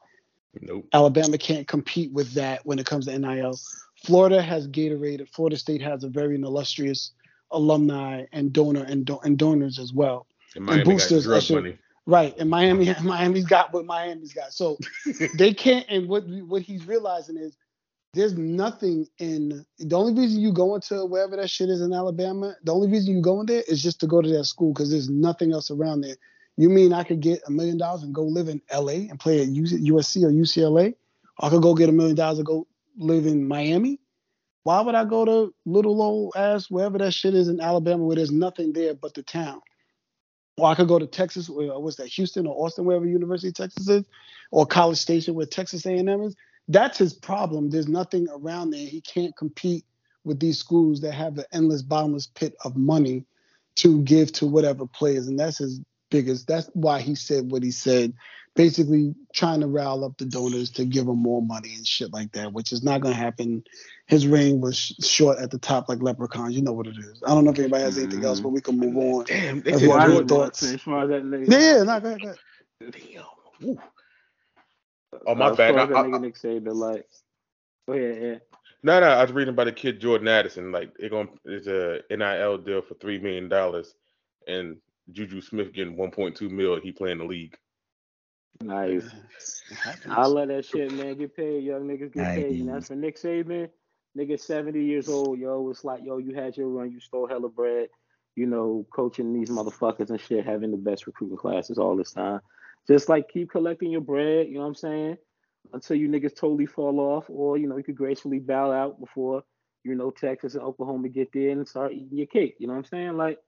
Nope. Alabama can't compete with that when it comes to NIL. Florida has Gatorade. Florida State has a very illustrious alumni and donor and, do- and donors as well. And Miami got boosters, I drug should- money. Right, and Miami, Miami's got what Miami's got. So they can't. And what what he's realizing is there's nothing in the only reason you go into wherever that shit is in Alabama. The only reason you go in there is just to go to that school because there's nothing else around there. You mean I could get a million dollars and go live in LA and play at USC or UCLA? I could go get a million dollars and go live in Miami. Why would I go to little old ass wherever that shit is in Alabama where there's nothing there but the town? Or I could go to Texas, or uh, what's that, Houston or Austin, wherever University of Texas is, or College Station where Texas A&M is. That's his problem. There's nothing around there. He can't compete with these schools that have the endless bottomless pit of money to give to whatever players, and that's his biggest. That's why he said what he said basically trying to rile up the donors to give him more money and shit like that, which is not going to happen. His reign was sh- short at the top like leprechauns. You know what it is. I don't know if anybody has anything else, but we can move on. Damn, they That's said why I Jordan- thought- Yeah, yeah, no, go ahead, go ahead. Damn. Ooh. Oh, my uh, As bad. far as I- that I- Nick Saban, like, go ahead, yeah. No, no, I was reading about the kid Jordan Addison. Like, it going it's a NIL deal for three million dollars, and Juju Smith getting one point two mil. He playing the league. Nice. I love that shit, man, get paid. Young niggas get paid. And that's for Nick Saban. Nigga 70 years old, yo. It's like, yo, you had your run, you stole hella bread, you know, coaching these motherfuckers and shit, having the best recruiting classes all this time. Just like keep collecting your bread, you know what I'm saying? Until you niggas totally fall off, or you know, you could gracefully bow out before, you know, Texas and Oklahoma get there and start eating your cake. You know what I'm saying? Like,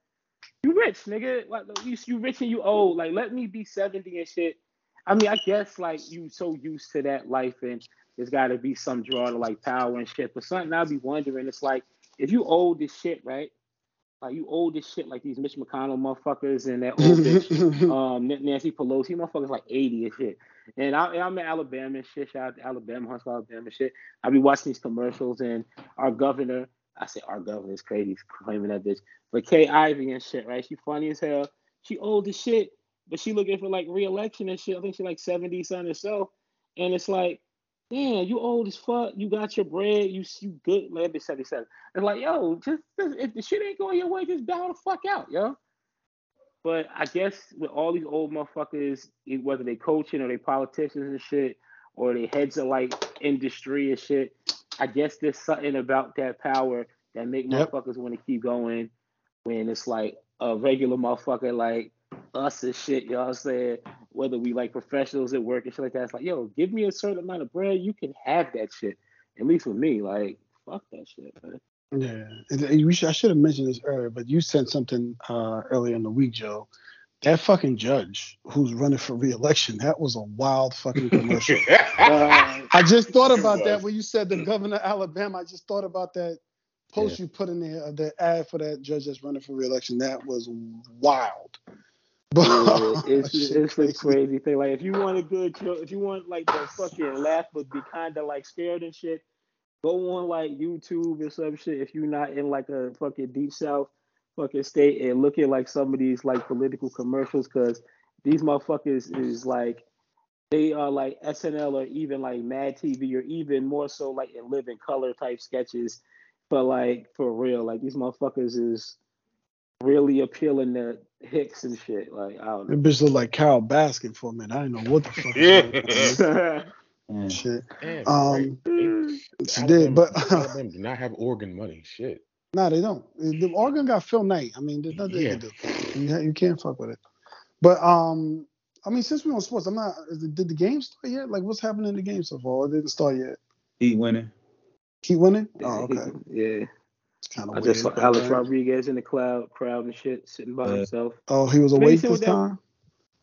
you rich, nigga. Like you, you rich and you old. Like, let me be 70 and shit. I mean, I guess like you so used to that life and there's got to be some draw to like power and shit. But something I'll be wondering, it's like if you old as shit, right? Like you old as shit, like these Mitch McConnell motherfuckers and that old bitch, um, Nancy Pelosi motherfuckers like 80 and shit. And, I, I'm in Alabama and shit. Shout out to Alabama, Huntsville, Alabama shit. I be watching these commercials and our governor, I said our governor is crazy, claiming that bitch. But Kay Ivey and shit, right? She funny as hell. She old as shit, but she looking for like re-election and shit. I think she like 70 something or so. And it's like, damn, you old as fuck. You got your bread. You you good. Like, bitch 77. It's like, yo, just, just if the shit ain't going your way, just bow the fuck out, yo. But I guess with all these old motherfuckers, whether they coaching or they politicians and shit, or they heads of like industry and shit, I guess there's something about that power that make Yep. motherfuckers want to keep going when it's like a regular motherfucker like us and shit, you know what I'm saying? Whether we like professionals at work and shit like that, it's like, yo, give me a certain amount of bread, you can have that shit. At least with me, like, fuck that shit, man. Yeah, we should, I should have mentioned this earlier, but you sent something uh, earlier in the week, Joe. That fucking judge who's running for re-election, that was a wild fucking commercial. Uh, I just thought about that when you said the governor of Alabama. I just thought about that post you put in there, uh, the ad for that judge that's running for re-election. That was wild. But Yeah, it's shit it's a crazy. thing. Like if you want a good if you want like the fucking laugh but be kind of like scared and shit, go on like YouTube or some shit. If you're not in like a fucking deep south fucking state and look at like some of these like political commercials, because these motherfuckers is like they are like SNL or even like Mad TV or even more so like in living color type sketches. But like for real, like these motherfuckers is really appealing to Hicks and shit. Like I don't know. That bitch looked like Carole Baskin for a minute. I didn't know what the fuck. Yeah. was going on. Yeah. Shit. Damn, Um, right. She did, but Alabama do not have Oregon money. Shit. No, they don't. The Oregon got Phil Knight. I mean, there's nothing Yeah. you can do. You, you can't fuck with it. But um, I mean, since we're on sports, I'm not. Did the game start yet? Like, what's happening in the game so far? It didn't start yet. Heat winning. Keep winning. Oh, okay. Yeah. It's kind I of weird. just saw Alex uh, Rodriguez in the cloud crowd and shit, sitting by Yeah. himself. Oh, he was awake this what that- time.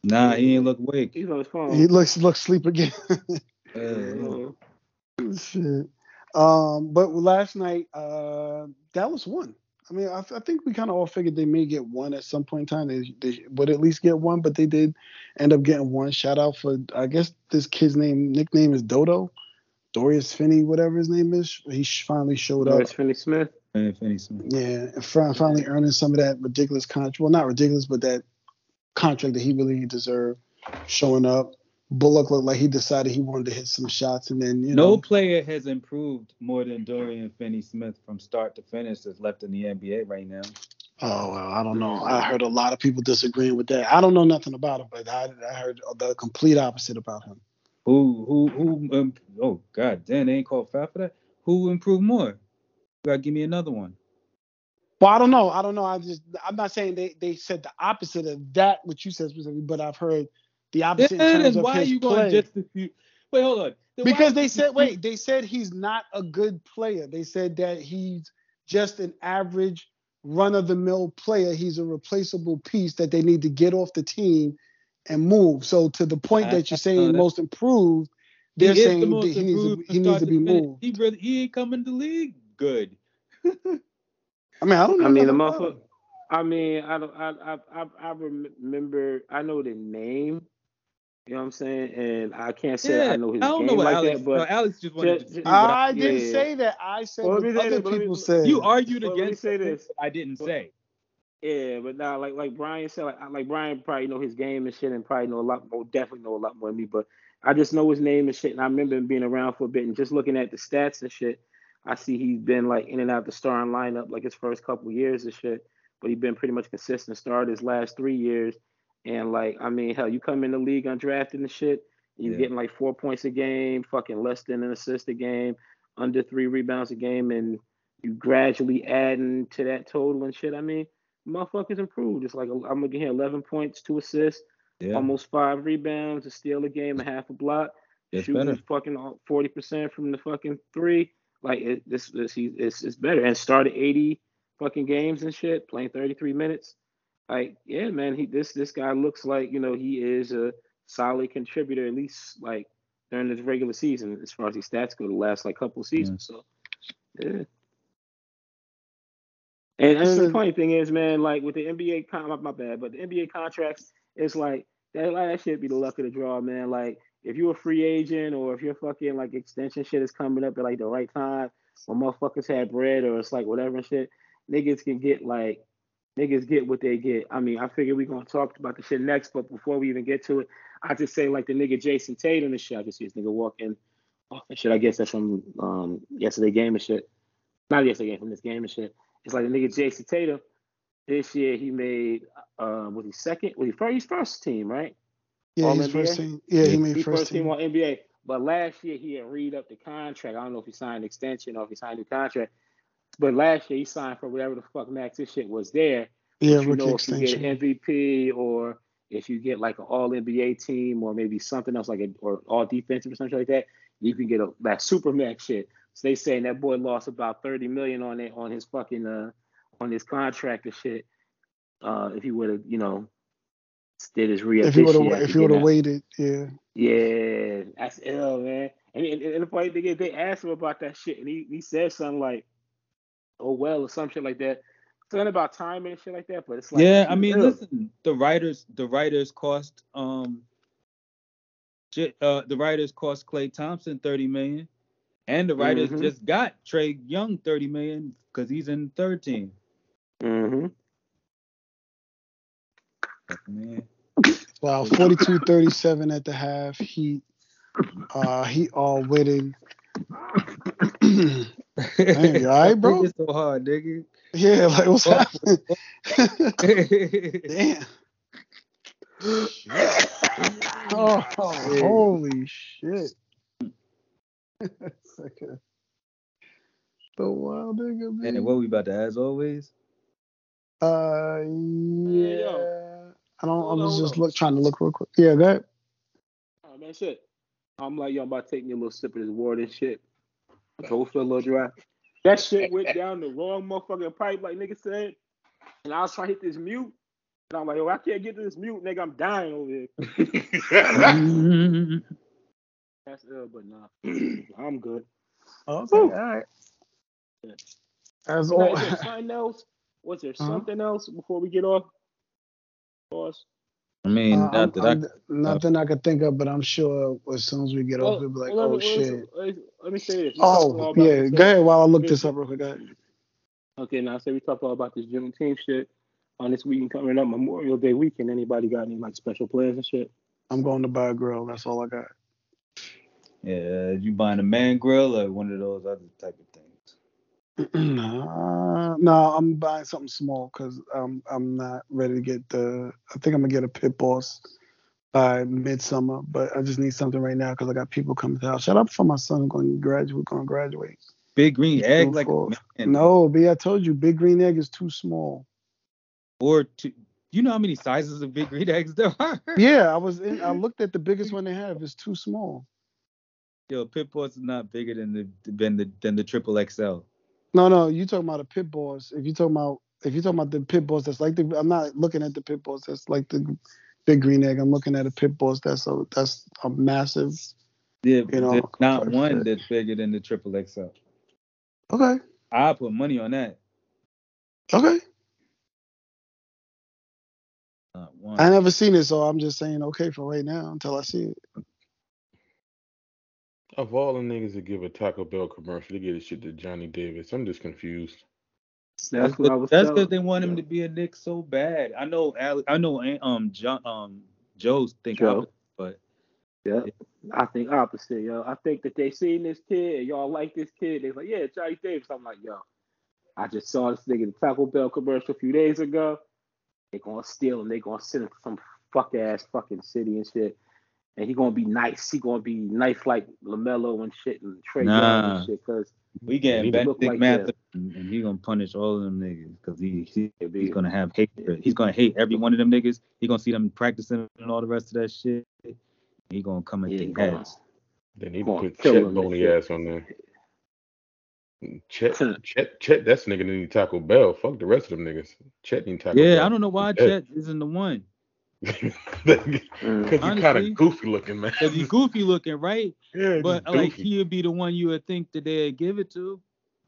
Nah, he ain't look awake. He's on his phone. He looks looks sleep again. Uh, Uh, Shit. Um, but last night, uh, Dallas won. I mean, I, I think we kind of all figured they may get one at some point in time. They, they would at least get one, but they did end up getting one. Shout out for I guess this kid's name nickname is Dodo, Dorius Finney, whatever his name is. He finally showed up. Norris Finney Smith. Finney Smith. Yeah, and fin- finally earning some of that ridiculous contract. Well, not ridiculous, but that contract that he really deserved. Showing up, Bullock looked like he decided he wanted to hit some shots, and then you No know, player has improved more than Dorian Finney Smith from start to finish that's left in the NBA right now. Oh well, I don't know. I heard a lot of people disagreeing with that. I don't know nothing about him, but I, I heard the complete opposite about him. Who who who? Um, oh God, damn, they ain't called foul for that. Who improved more? You gotta give me another one. Well, I don't know. I don't know. I just I'm not saying they, they said the opposite of that what you said specifically, but I've heard the opposite in Then terms of why are you going play. to just dispute? Wait, hold on. Then because they said wait, they said he's not a good player. They said that he's just an average run of the mill player. He's a replaceable piece that they need to get off the team and move. So to the point that you're saying most improved, they're is the saying most that he needs to, he needs to be finish. moved. He really he ain't coming to the league good. I mean, I don't know. I mean, the nothing motherfucker. I mean, I don't. I I I, I remember. I know the name. You know what I'm saying? And I can't say yeah, I know his I don't game know what like Alex. that, but no, Alex just wanted to Ju- dispute I I, didn't yeah. say that. I said Well, what other this, but me- people said. you argued Well, let me against say this. I didn't Well, say. Yeah, but now like like Brian said, like like Brian probably know his game and shit, and probably know a lot more, definitely know a lot more than me. But I just know his name and shit, and I remember him being around for a bit, and just looking at the stats and shit, I see he's been like in and out the starting lineup like his first couple years and shit, but he's been pretty much consistent start his last three years, and like I mean hell, you come in the league undrafted and shit, you Yeah. getting like four points a game, fucking less than an assist a game, under three rebounds a game, and you gradually adding to that total and shit. I mean motherfuckers improved. It's like I'm looking here, 11 points, two assists, Yeah, almost five rebounds, a steal a game, a half a block, it's shooting better. fucking 40% from the fucking three. Like it, this, this, he, it's, it's better. And started 80 fucking games and shit, playing 33 minutes. Like, yeah, man, he this this guy looks like you know he is a solid contributor at least like during this regular season as far as his stats go the last like couple seasons. So, yeah. And, and the funny thing is, man, like with the NBA, con- my, my bad, but the NBA contracts, it's like that. Like, that should be the luck of the draw, man. Like if you're a free agent or if your fucking like extension shit is coming up at like the right time, when motherfuckers have bread or it's like whatever and shit, niggas can get like niggas get what they get. I mean, I figure we're gonna talk about the shit next, but before we even get to it, I just say like the nigga Jayson Tatum and shit. I just see this nigga walking off and shit. I guess that's from um yesterday game and shit. Not yesterday game, from this game and shit. It's like the nigga Jayson Tatum. This year he made uh was he second? Was he first? He's first team, right? Yeah, All he's first team. Yeah, he made He first, first team team. on NBA. But last year he had read up the contract. I don't know if he signed an extension or if he signed a new contract. But last year he signed for whatever the fuck max this shit was there. Yeah, you rookie know if you get an MVP or if you get like an all NBA team or maybe something else like a or all defensive or something like that, you can get a that super max shit. So they saying that boy lost about 30 million on it on his fucking uh on his contract and shit. Uh if he would have, you know, did his re if he would have, if he would have waited, yeah. yeah, that's ill, man. And, and, and the funny thing is, they asked him about that shit, and he, he said something like, "Oh well," or some shit like that. Something about timing and shit like that. But it's like, yeah, I mean, ill. listen, the writers, the writers cost um, uh, the writers cost Klay Thompson thirty million, and the writers Mhm. just got Trae Young thirty million because he's in third team. Mm-hmm. Man, Wow, 42-37 at the half. He uh he all winning. Damn, you all right, bro? It's so hard, nigga. yeah, like what's Oh. happening? Damn. Oh, holy shit. Second. the wild nigga, man. and what we about to, as always? Uh, yeah. yo. I don't. Hold I on, was just look trying to look real quick. Yeah, that. Oh man, shit. I'm like, yo, I'm about to take me a little sip of this water and shit. Go feel a little dry. That shit went down the wrong motherfucking pipe, like nigga said. And I was trying to hit this mute. And I'm like, yo, I can't get to this mute, nigga. I'm dying over here. That's ill, but nah. I'm good. Okay, all right. As Now, all. is there something else? Was there Uh-huh. something else before we get off? Pause. I mean, Uh, not that I. I'm- nothing I could think of, but I'm sure as soon as we get off, we'll be like, well, oh let me, shit. Let me, say this. We talked all Oh, yeah. this, Go ahead while I look this- this up real quick. Go ahead. Okay, now say we talked all about this Juneteenth shit on this weekend coming up, Memorial Day weekend. Anybody got any like special plans and shit? I'm going to buy a grill. That's all I got. Yeah, you buying a man grill or one of those other type of nah, no, I'm buying something small because I'm I'm not ready to get the. I think I'm gonna get a pit boss by midsummer, but I just need something right now because I got people coming to the house. Shout out for my son going to graduate. Going to graduate. Big green He's egg, like. No, B, I told you, big green egg is too small. or two. You know how many sizes of big green eggs there are? Yeah, I was in. I looked at the biggest one they have. It's too small. Yo, pit boss is not bigger than the than the than the triple XL. No, no, you talking about the pit boss. If you talking about if you talking about the pit boss that's like the I'm not looking at the pit boss that's like the big green egg. I'm looking at a pit boss that's a that's a massive. Yeah, You know, there's not one that's bigger than the triple XL. Okay. I put money on that. Okay. Not one. I never seen it, so I'm just saying okay for right now until I see it. Of all the niggas that give a Taco Bell commercial, they give this shit to Johnny Davis. I'm just confused. That's what I was That's because they want him to be a Nick so bad. I know. Ale- I know. Um, John, um, Joe's think Joe. opposite, but Yeah, I think opposite, yo. I think that they seen this kid and y'all like this kid. They like, yeah, Johnny Davis. I'm like, yo, I just saw this nigga in the Taco Bell commercial a few days ago. They gonna steal him. They gonna send him to some fuck ass fucking city and shit. And he gonna be nice. He gonna be nice like LaMelo and shit and Trae Young Nah. and shit. Cause we getting He back look Nick like Matheson, that. and he gonna punish all of them niggas because he, he he's gonna have hate. He's gonna hate every one of them niggas. He gonna see them practicing and all the rest of that shit. He gonna come at Yeah, their he heads. They need Come to put kill Chet him and Boney shit. ass on there. Chet, Chet, Chet, that's nigga that need Taco Bell. Fuck the rest of them niggas. Chet need Taco Yeah, Bell. Yeah, I don't know why Yeah. Chet isn't the one. Because Mm. he's kind of goofy looking, man. Cause he's goofy looking, right? yeah, But just like he would be the one you would think that they'd give it to.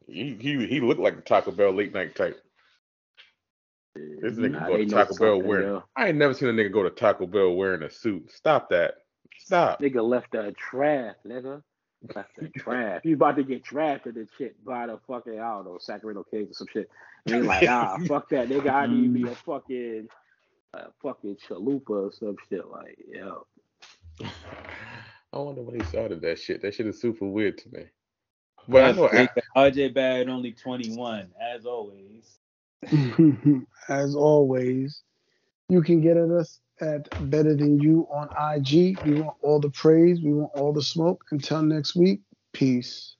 he, he he looked like a Taco Bell late night type. This nigga Nah, go to Taco Bell wearing. yo. I ain't never seen a nigga go to Taco Bell wearing a suit. Stop that. Stop. Nigga left the draft, nigga. Left the draft. You about to get drafted and shit by the fucking, I don't know, Sacramento Kings or some shit. And they like, ah, fuck that. Nigga, I need me a fucking, a fucking chalupa or some shit. Like, yo. I wonder when he started that shit. That shit is super weird to me. But I know Think that RJ Barrett only 21, as always. As always, you can get at us at Better Than You on IG. We want all the praise. We want all the smoke. Until next week, peace.